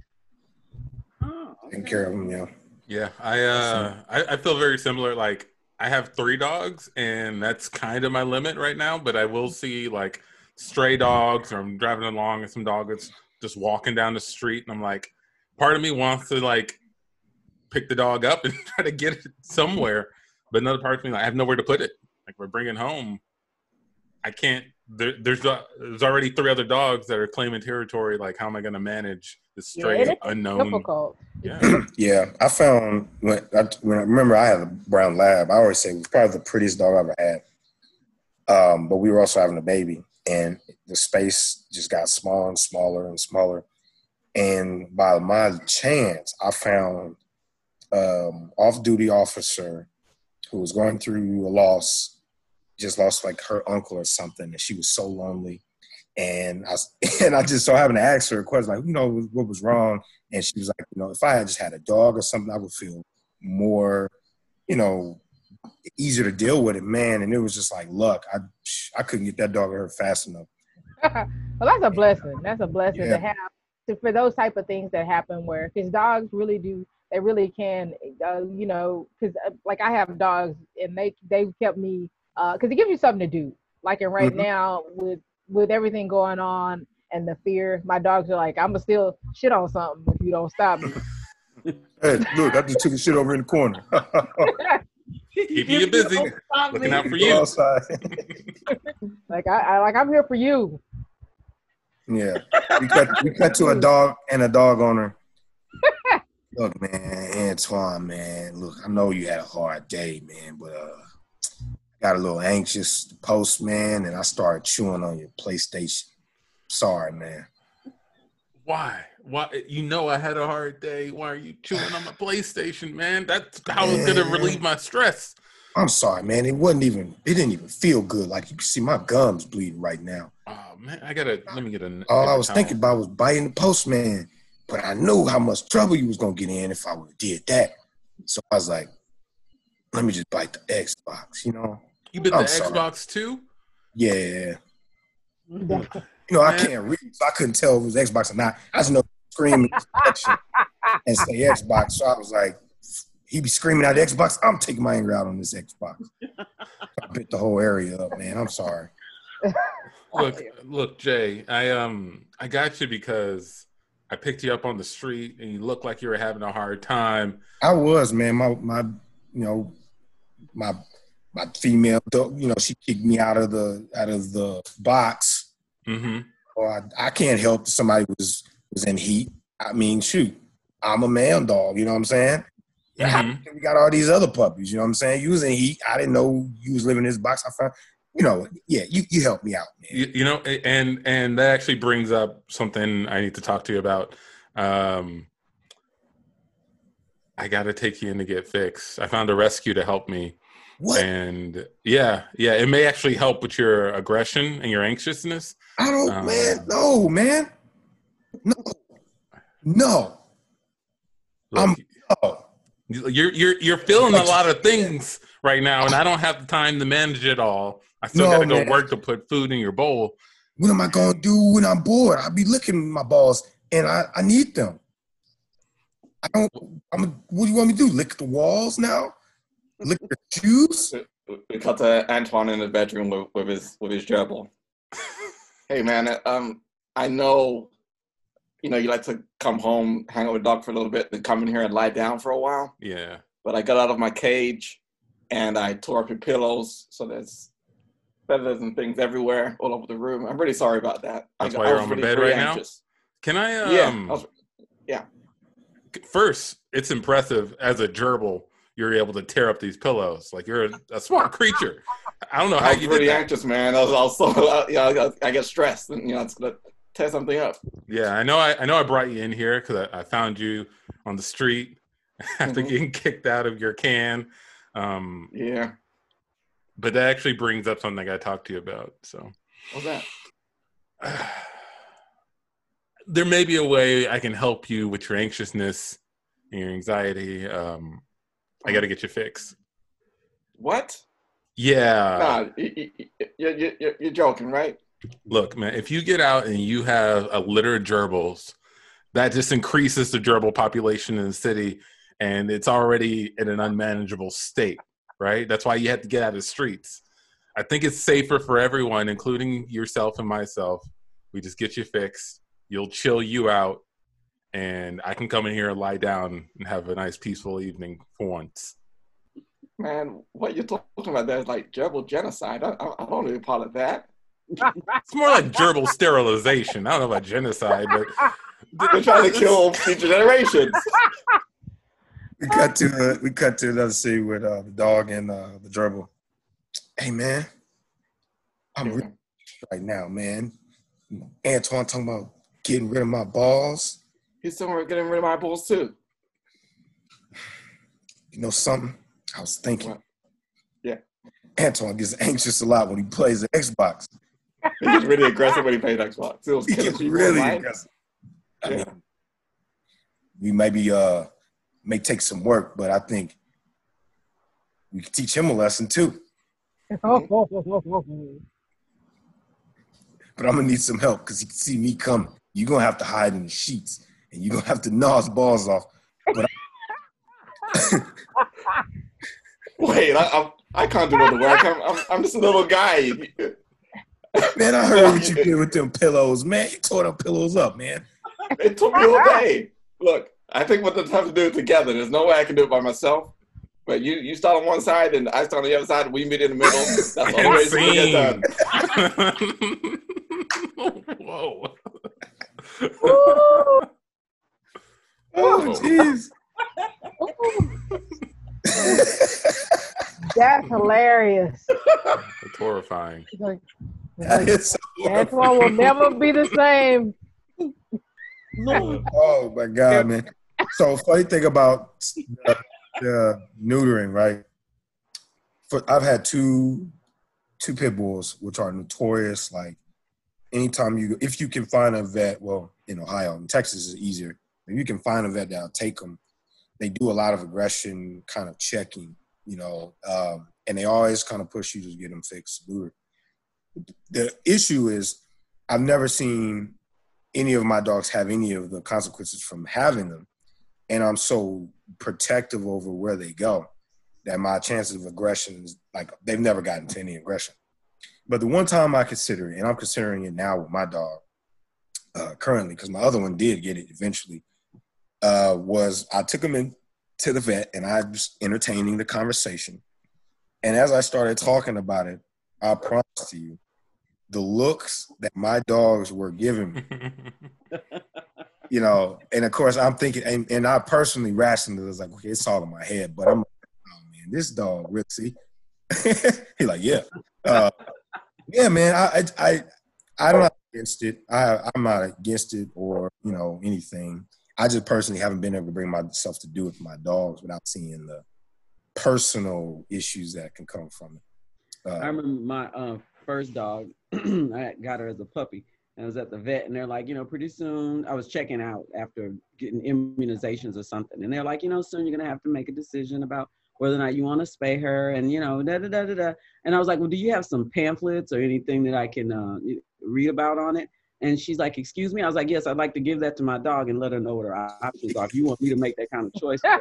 Oh, Taking okay. care of them, yeah. Yeah, I uh I, I feel very similar. Like I have three dogs and that's kind of my limit right now, but I will see like stray dogs or I'm driving along and some dog is just walking down the street and I'm like part of me wants to like pick the dog up and try to get it somewhere, but another part of me like I have nowhere to put it. Like we're bringing home I can't there, there's uh, there's already three other dogs that are claiming territory like how am I going to manage this Yeah, stray it's unknown Difficult. Yeah. Yeah, I found when I, when I remember I had a brown lab. I always say it was probably the prettiest dog I ever had. Um, but we were also having a baby, and the space just got smaller and smaller and smaller. And by my chance, I found um, off-duty officer who was going through a loss, just lost like her uncle or something, and she was so lonely. And I and I just so happened to ask her a question like, you know, what was wrong? And she was like, you know, if I had just had a dog or something, I would feel more, you know, easier to deal with it, man. And it was just like look, I I couldn't get that dog to her fast enough. well, that's a blessing. That's a blessing Yeah. to have to, for those type of things that happen where because dogs really do they really can uh, you know because uh, like I have dogs and they they kept me because it gives you something to do. Like and right Mhm. now with with everything going on and the fear, my dogs are like I'm gonna still shit on something if you don't stop me. Hey, look, I just took a shit over in the corner. Keep you busy. Don't Looking me. out for you. outside. like I, I like I'm here for you. yeah, we cut we cut to a dog and a dog owner. Look, man, Antoine, man. Look, I know you had a hard day, man, but uh, got a little anxious post, man, and I started chewing on your PlayStation. Sorry, man. Why? Why? You know I had a hard day. Why are you chewing on my PlayStation, man? That's how it's gonna relieve my stress. I'm sorry, man. It wasn't even. It didn't even feel good. Like you can see, my gums bleeding right now. Oh man, I gotta let me get a. All get I a was towel. thinking about was biting the postman, but I knew how much trouble you was gonna get in if I would have did that. So I was like, let me just bite the Xbox, you know? You bit the I'm sorry. Xbox too? Yeah. You know, I can't read, so I couldn't tell if it was Xbox or not. I just know screaming and say Xbox. So I was like, he be screaming out Xbox. I'm taking my anger out on this Xbox. I bit the whole area up, man. I'm sorry. Look, look, Jay. I um, I got you because I picked you up on the street and you looked like you were having a hard time. I was, man. My my you know, my my female you know, she kicked me out of the out of the box. Mm-hmm. Or I, I can't help if somebody was was in heat. I mean, shoot, I'm a man dog, you know what I'm saying? Mhm. we got all these other puppies, you know what I'm saying? You was in heat. I didn't know you was living in this box. I found you know, yeah, you, you helped me out, man. You, you know, and and that actually brings up something I need to talk to you about. Um, I got to take you in to get fixed. I found a rescue to help me, what? and yeah, yeah, it may actually help with your aggression and your anxiousness. I don't Um, man, no, man. No. No. I'm- Oh. you're you're you're feeling a lot of things right now, and I don't have the time to manage it all. I still No, got to go man. work to put food in your bowl. What am I gonna do when I'm bored? I'll be licking my balls and I, I need them. I don't I'm what do you want me to do? Lick the walls now? Lick the shoes? We cut to Antoine in the bedroom with, with his with his gerbil. hey man, um, I know, you know, you like to come home, hang out with the dog for a little bit, then come in here and lie down for a while. Yeah. But I got out of my cage, and I tore up your pillows, so there's feathers and things everywhere all over the room. I'm really sorry about that. That's I, why I you're was on the really, bed really right now? Can I? Um, Yeah, I was- First, it's impressive as a gerbil. You're able to tear up these pillows. Like you're a, a smart creature. I don't know how I was you really did that. anxious, man. I was also, uh, you know, I, I get stressed, and you know, it's gonna tear something up. Yeah, I know. I, I know. I brought you in here because I, I found you on the street after Mhm. getting kicked out of your can. Um, Yeah, but that actually brings up something I got to talk to you about. So what's that? there may be a way I can help you with your anxiousness and your anxiety. Um, I got to get you fixed. What? Yeah. nah, you, you, you, you, you're, you're joking, right? Look, man, if you get out and you have a litter of gerbils, that just increases the gerbil population in the city, and it's already in an unmanageable state, right? That's why you have to get out of the streets. I think it's safer for everyone, including yourself and myself. We just get you fixed. You'll chill you out, and I can come in here and lie down and have a nice, peaceful evening for once. Man, what you're talking about there is like gerbil genocide. I, I, I don't really part of that. It's more like gerbil sterilization. I don't know about genocide, but They're trying to kill future generations. We cut to uh, we cut to another scene with uh, the dog and uh, the gerbil. Hey man, I'm really right now, man. Antoine talking about getting rid of my balls. He's somewhere getting rid of my balls too. You know something? I was thinking. What? Yeah. Antoine gets anxious a lot when he plays the Xbox. He gets really aggressive when he plays Xbox. He He gets really online. aggressive. I Yeah. mean, we maybe uh may take some work, but I think we can teach him a lesson too. But I'm gonna need some help because he can see me coming. You're gonna have to hide in the sheets and you're gonna have to gnaw his balls off. Wait, I, I, I can't do all the work. I'm, I'm, I'm just a little guy. Man, I heard what you did with them pillows, man. You tore them pillows up, man. It took me all day. Look, I think we'll just have to do it together. There's no way I can do it by myself. But you, you start on one side and I start on the other side. We meet in the middle. That's the only way it's gonna get done. Whoa. Oh, jeez. That's hilarious. It's horrifying. He's like, That is so Antoine will never be the same. Lord. Oh my god, man! So funny thing about the, the neutering, right? For I've had two two pit bulls, which are notorious. Like anytime you, if you can find a vet, well, in Ohio, in Texas is easier. If you can find a vet that'll take them, they do a lot of aggression, kind of checking, you know, um, and they always kind of push you to get them fixed. The issue is, I've never seen any of my dogs have any of the consequences from having them. And I'm so protective over where they go that my chances of aggression is like they've never gotten to any aggression. But the one time I consider it, and I'm considering it now with my dog uh, currently, because my other one did get it eventually, uh, was I took him in to the vet and I was entertaining the conversation. And as I started talking about it, I promise to you, the looks that my dogs were giving me you know, and of course I'm thinking, and, and I personally rationally was like, okay, it's all in my head, but I'm like, oh man, this dog really see. he like, yeah, uh, yeah, man. I, I, I, I'm not against it. I, I'm not against it or you know anything. I just personally haven't been able to bring myself to do it with my dogs without seeing the personal issues that can come from it. Uh, I remember my uh, first dog. I got her as a puppy. I was at the vet, and they're like, you know, pretty soon. I was checking out after getting immunizations or something, and they're like, you know, soon you're gonna have to make a decision about whether or not you want to spay her, and you know, da da da da da. And I was like, well, do you have some pamphlets or anything that I can uh, read about on it? And she's like, "Excuse me." I was like, "Yes, I'd like to give that to my dog and let her know what her options are. If you want me to make that kind of choice, to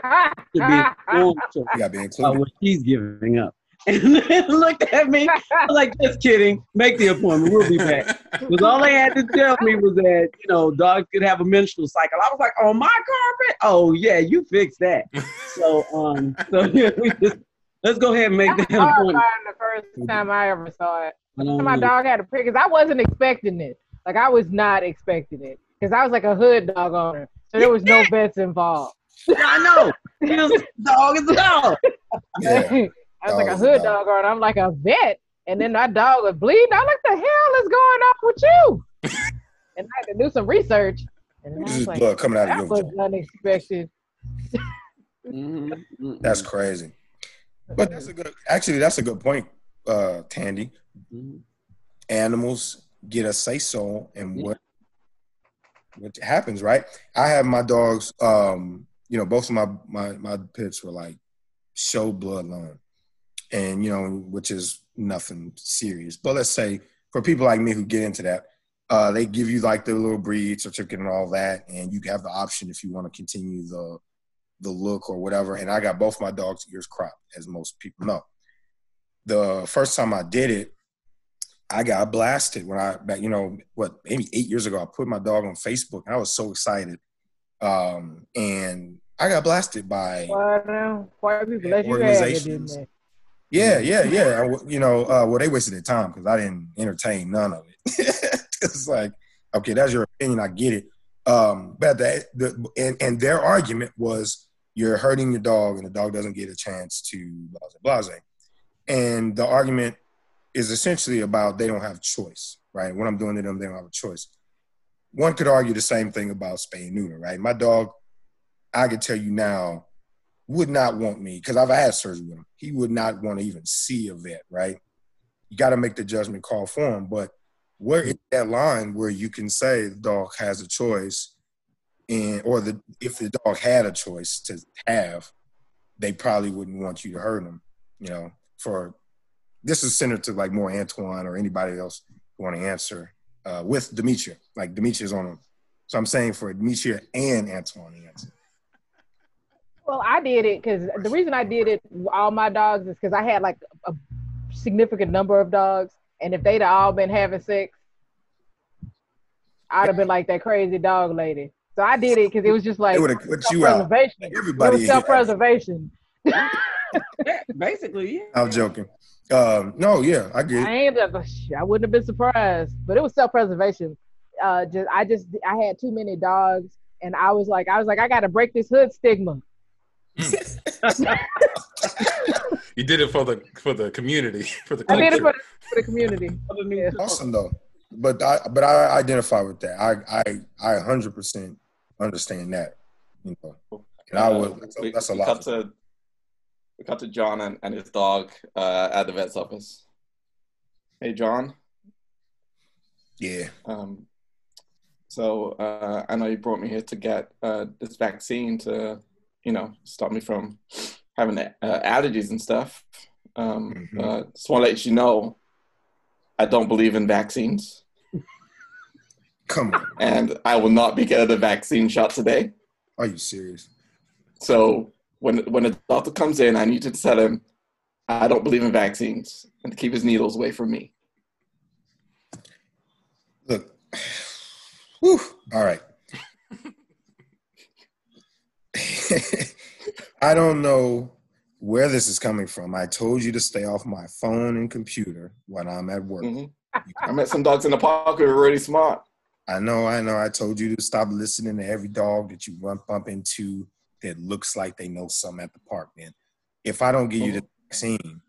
be informed You be about included. what she's giving up." And then looked at me like, "Just kidding. Make the appointment. We'll be back." Because all they had to tell me was that you know dogs could have a menstrual cycle. I was like, "On my carpet? Oh yeah, you fix that." So um, so yeah, we just let's go ahead and make that horrifying appointment. the first time I ever saw it. My know. dog had a prick because I wasn't expecting it. Like I was not expecting it because I was like a hood dog owner, so there was no vets involved. yeah, I know. He was dog is a dog. Yeah. I was like a Dog is a hood dog. dog owner. I'm like a vet, and then that dog was bleeding. I'm like, the hell is going on with you? and I had to do some research, and then I This was is like, blood coming out of your. that was vagina. unexpected. Mhm, mhm, That's crazy. But that's a good. Actually, that's a good point, uh, Tandy. mhm. Animals get a say so and Yeah. what what happens, right? I have my dogs. Um, you know, both of my my my pits were like show bloodline, and you know, which is nothing serious. But let's say for people like me who get into that, uh, they give you like the little breed certificate and all that, and you have the option if you want to continue the the look or whatever. And I got both my dogs' ears cropped, as most people know. The first time I did it, I got blasted when I back, you know, what maybe eight years ago, I put my dog on Facebook. And I was so excited. Um, and I got blasted by Well, white people let you have it, didn't Organizations. yeah, yeah, yeah. I you know, uh, well, they wasted their time because I didn't entertain none of it. it's like, okay, that's your opinion. I get it. Um, but that the and, and their argument was you're hurting your dog, and the dog doesn't get a chance to blase blase. And the argument is essentially about they don't have choice, right? When I'm doing to them, they don't have a choice. One could argue the same thing about spay and neuter, right? My dog, I could tell you now, would not want me because I've had surgery with him. He would not want to even see a vet, right? You got to make the judgment call for him. But where is that line where you can say the dog has a choice, and or the if the dog had a choice to have, they probably wouldn't want you to hurt him. You know, for this is centered to like more Antoine or anybody else who want to answer uh, with Demetria. Like Demetria's on him. So I'm saying for Demetria and Antoine to answer. Well, I did it because the reason I did it, all my dogs, is because I had like a significant number of dogs, and if they'd all been having sex, I'd have been like that crazy dog lady. So I did it because it was just like They would have put you out. self-preservation. It Everybody. self-preservation. Yeah, basically, yeah. I'm joking. Um, no, yeah, I get it. I ain't, I wouldn't have been surprised, but it was self-preservation. Uh, just I just I had too many dogs, and I was like I was like I got to break this hood stigma. You did it for the for the community, for the I did it for the, for the community. Yeah. Awesome though. But I but I identify with that. I I I hundred percent understand that. You know. And I would that's a, that's a lot. We cut to John and, and his dog uh, at the vet's office. Hey John, Yeah. um, so uh, I know you brought me here to get uh, this vaccine to, you know, stop me from having uh, allergies and stuff. Um, Mhm. uh, just want to let you know, I don't believe in vaccines, Come on. and I will not be getting a vaccine shot today. Are you serious? So when when a doctor comes in, I need to tell him I don't believe in vaccines and to keep his needles away from me. Look. Whew. All right. I don't know where this is coming from. I told you to stay off my phone and computer when I'm at work. Mhm. I met some dogs in the park who were really smart. I know, I know. I told you to stop listening to every dog that you run bump into that looks like they know something at the park, man. If I don't give you the mm-hmm. vaccine,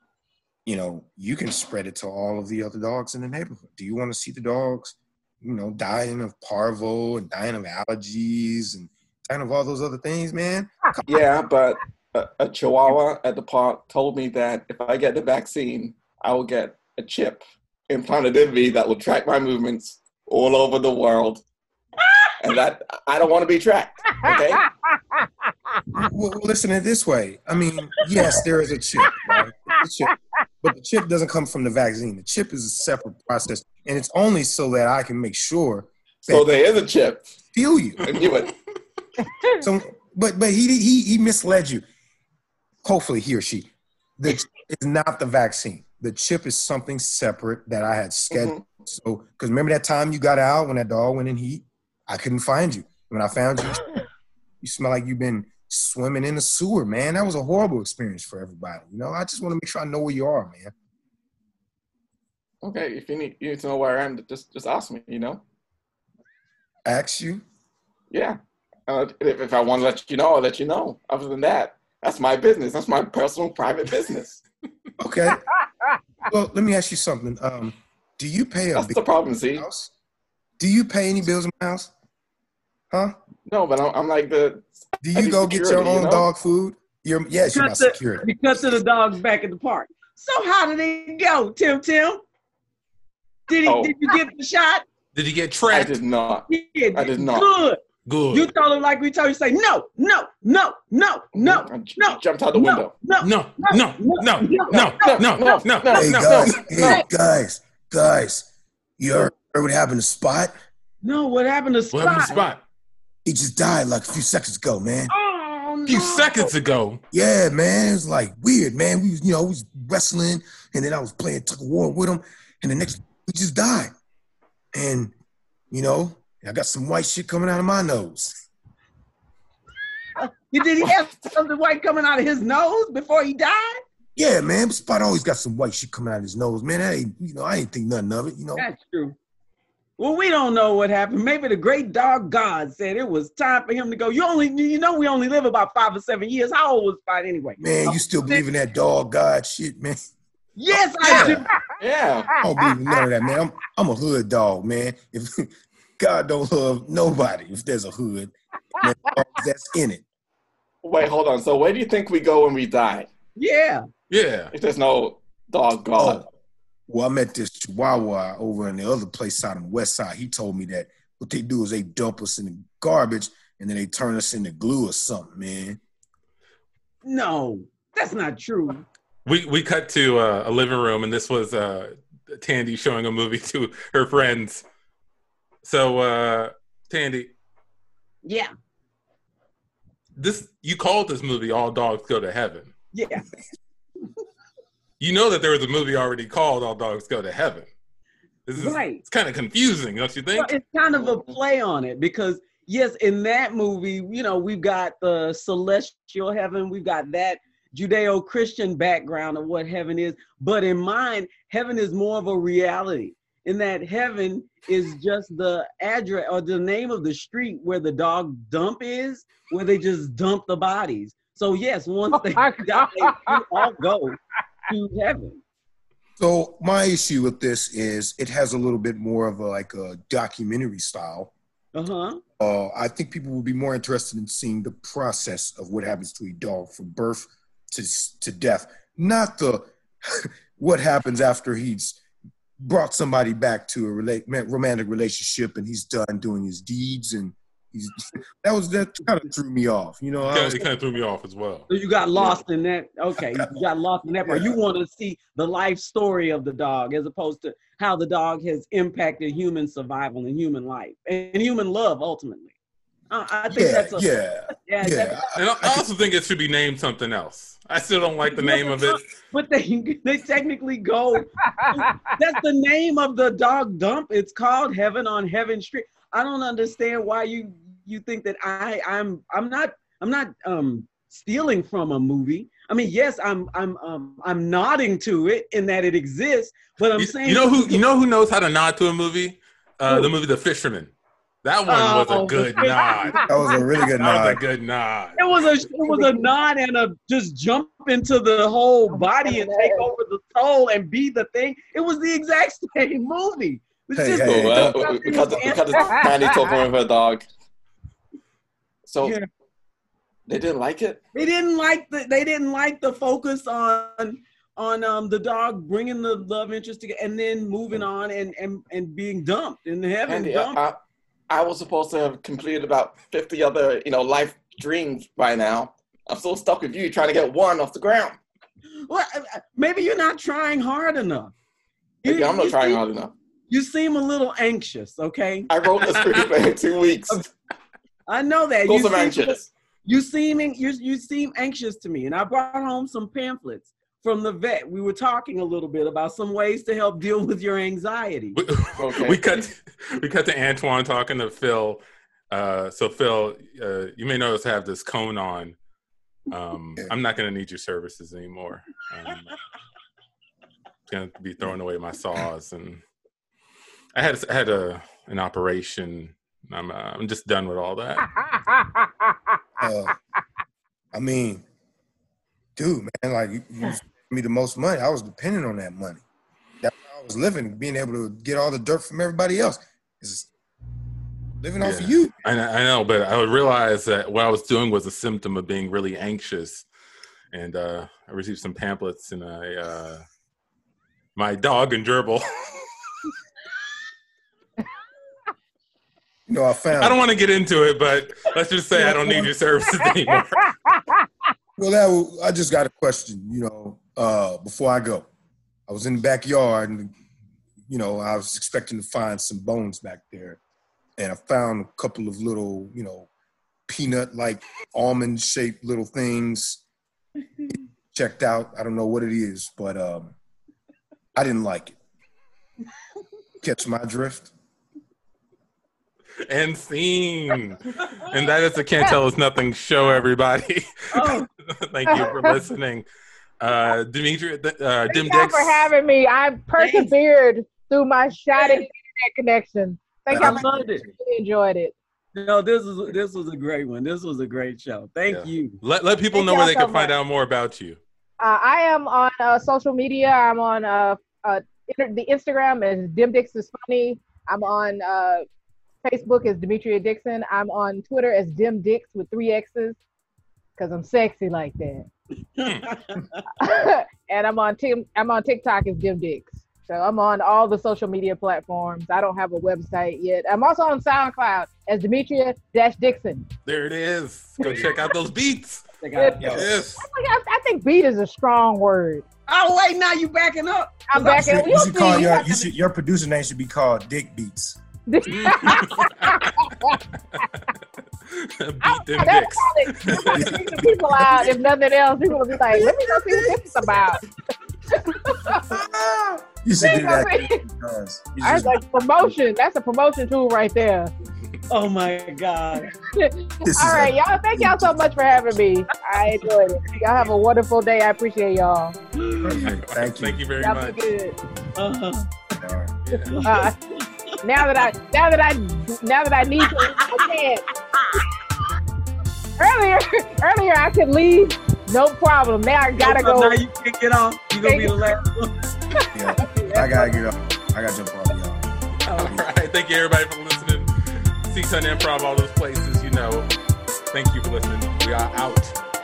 you know, you can spread it to all of the other dogs in the neighborhood. Do you want to see the dogs, you know, dying of parvo and dying of allergies and dying of all those other things, man? Ah. Yeah, but a, a Chihuahua at the park told me that if I get the vaccine, I will get a chip implanted in me that will track my movements all over the world, and that I don't want to be tracked. Okay. Well, listen it this way. I mean, yes, there is a chip, right? A chip. But the chip doesn't come from the vaccine. The chip is a separate process, and it's only so that I can make sure So there is a chip. Feel you. I. So, but but he he he misled you. Hopefully, he or she. The chip is not the vaccine. The chip is something separate that I had scheduled. Mhm. So, because remember that time you got out when that dog went in heat? I couldn't find you. When I found you, you smell like you've been swimming in the sewer, man. That was a horrible experience for everybody. You know, I just want to make sure I know where you are, man. Okay, if you need you need to know where I am, just just ask me. You know. Ask you. Yeah. Uh, if, if I want to let you know, I'll let you know. Other than that, that's my business. That's my personal, private business. Okay. well, let me ask you something. Um, do you pay a That's the problem, see? house? Do you pay any bills in my house? Huh? No, but I'm, I'm like the. Do you need go get your security, you own know? dog food? You're yes, you're my Cut the- Because of the dogs back at the park. So how did it go, Tim Tim? Did he Oh. did you get the shot? Did you get I did not. Yeah, I did not. Good. Good. You told him like we told you, say no, no, no, no, no, no, jumped out the no, window. no. no, no, no, no, no, no, no, no, no, no. Hey no. guys, no. hey guys, guys. You heard, heard what happened to Spot? No, what happened to Spot? What happened to Spot? He just died like a few seconds ago, man. Oh, A few seconds ago. Yeah, man. It was like weird, man. We was, you know, we was wrestling, and then I was playing tug of war with him, and the next he just died. And you know, I got some white shit coming out of my nose. Did he have something white coming out of his nose before he died? Yeah, man. Spot always got some white shit coming out of his nose, man. I ain't, you know, I ain't think nothing of it, you know. That's true. Well, we don't know what happened. Maybe the great dog God said it was time for him to go. You only, you know, we only live about five or seven years. How old was Spot anyway? Man, you still uh, believe in that dog God shit, man? Yes, I do. Yeah. I don't believe in none of that, man. I'm, I'm a hood dog, man. If God don't love nobody, if there's a hood, man, that's in it. Wait, hold on. So where do you think we go when we die? Yeah. Yeah. If there's no dog god. Oh, well, I met this Chihuahua over in the other place out on the west side. He told me that what they do is they dump us in the garbage and then they turn us into glue or something, man. No, that's not true. We we cut to uh, a living room, and this was uh, Tandy showing a movie to her friends. So, uh, Tandy, Yeah. this you called this movie "All Dogs Go to Heaven." Yeah. You know that there was a movie already called "All Dogs Go to Heaven." This is Right. it's kind of confusing, don't you think? Well, it's kind of a play on it because yes, in that movie, you know, we've got the celestial heaven, we've got that Judeo-Christian background of what heaven is, but in mine, heaven is more of a reality. In that heaven is just the address or the name of the street where the dog dump is, where they just dump the bodies. So yes, once Oh they my die, God. we all go to heaven. So my issue with this is it has a little bit more of a like a documentary style. Uh-huh. Uh, I think people will be more interested in seeing the process of what happens to a dog from birth to to death, not the what happens after he's brought somebody back to a rela- romantic relationship and he's done doing his deeds and he's that was that kind of threw me off. You know, I Kinda- it kind of threw me off as well. So you got lost in that. Okay, you got lost in that part. You want to see the life story of the dog as opposed to how the dog has impacted human survival and human life and human love ultimately. Uh, I think yeah, that's a, yeah, yeah, yeah. that- And I, I also think it should be named something else. I still don't like the name of it. but they they technically go. That's the name of the dog dump. It's called Heaven on Heaven Street. I don't understand why you you think that I I'm I'm not I'm not um stealing from a movie. I mean, yes, I'm I'm um I'm nodding to it in that it exists, but I'm You, saying you know who you know who knows how to nod to a movie? Uh, Who? the movie The Fisherman. That one was Oh, a good nod. That was a really good That was a nod. good nod. it was a it was a nod and a just jump into the whole body and take over the soul and be the thing. It was the exact same movie. It's Hey, just hey, So, uh, because because it's Tandy talking with her dog. So Yeah. they didn't like it. they didn't like the they didn't like the focus on on um the dog bringing the love interest together and then moving on and and and being dumped in heaven. Tandy, dumped. I, I, was supposed to have completed about fifty other you know life dreams by now. I'm still stuck with you trying to get one off the ground. well, uh, maybe you're not trying hard enough. Maybe You- I'm not trying see- hard enough. You seem a little anxious, okay? I wrote this script for two weeks. I know that. Because You I'm seem, anxious. you seem you, you seem anxious to me, and I brought home some pamphlets from the vet. We were talking a little bit about some ways to help deal with your anxiety. We, Okay. we cut we cut to Antoine talking to Phil. Uh, so Phil, uh, you may notice I have this cone on. Um, I'm not going to need your services anymore. Um, going to be throwing away my saws, and I had I had a an operation. I'm uh, I'm just done with all that. Uh, I mean, dude, man, like you, you gave me the most money. I was depending on that money. That's how I was living, being able to get all the dirt from everybody else. It's living off of you. I, know- I know, but I realized that what I was doing was a symptom of being really anxious, and uh, I received some pamphlets, and I uh, my dog and gerbil. You know, I found. I don't want to get into it, but let's just say I don't need your services anymore. Well, that was, I just got a question. You know, uh, before I go, I was in the backyard, and you know, I was expecting to find some bones back there, and I found a couple of little, you know, peanut-like almond-shaped little things. Checked out. I don't know what it is, but um, I didn't like it. Catch my drift. And scene. And that is the Can't Tell Us Nothing show, everybody. Oh, Thank you for listening. Uh, Demetria, uh, Dim Thank y'all for having me. I persevered through my shoddy internet connection. Thank y'all for loved it. really enjoyed it. No, this was this was a great one. This was a great show. Thank Yeah. you. Let, let people Thank know where they so can find out more about you. Uh, I am on uh, social media. I'm on uh, uh, inter- the Instagram is Dim Dix is funny. I'm on uh, Facebook as Demetria Dixon. I'm on Twitter as Dim Dix with three X's because I'm sexy like that. Hmm. and I'm on Tim. I'm on TikTok as Dim Dix. So I'm on all the social media platforms. I don't have a website yet. I'm also on SoundCloud as Demetria Dash Dixon. There it is. Go check out those beats. Check out- Yo, Yes. I, I think beat is a strong word. Oh wait, now you backing up. I'm you back should, in. you should call your you should, your producer name should be called Dick Beats. Beat them That's dicks. probably people out. If nothing else, people will be like, "Let me go see what this is about." You should do that. I was like, promotion. That's a promotion tool right there. Oh my God. this is All right, y'all. Thank y'all so much for having me. I enjoyed it. Y'all have a wonderful day. I appreciate y'all. Perfect. Thank you. Thank you very Y'all much. be good. Uh-huh. All right. Yeah. Uh, now that I now that I now that I need to, I can't. Earlier, earlier I could leave, no problem. Now I gotta So go. Now you can't get off. You gonna be the last one. Yeah, I gotta get up. I gotta jump off, y'all. All right. Thank you, everybody, for listening. See Sun Improv, all those places, you know. Thank you for listening. We are out.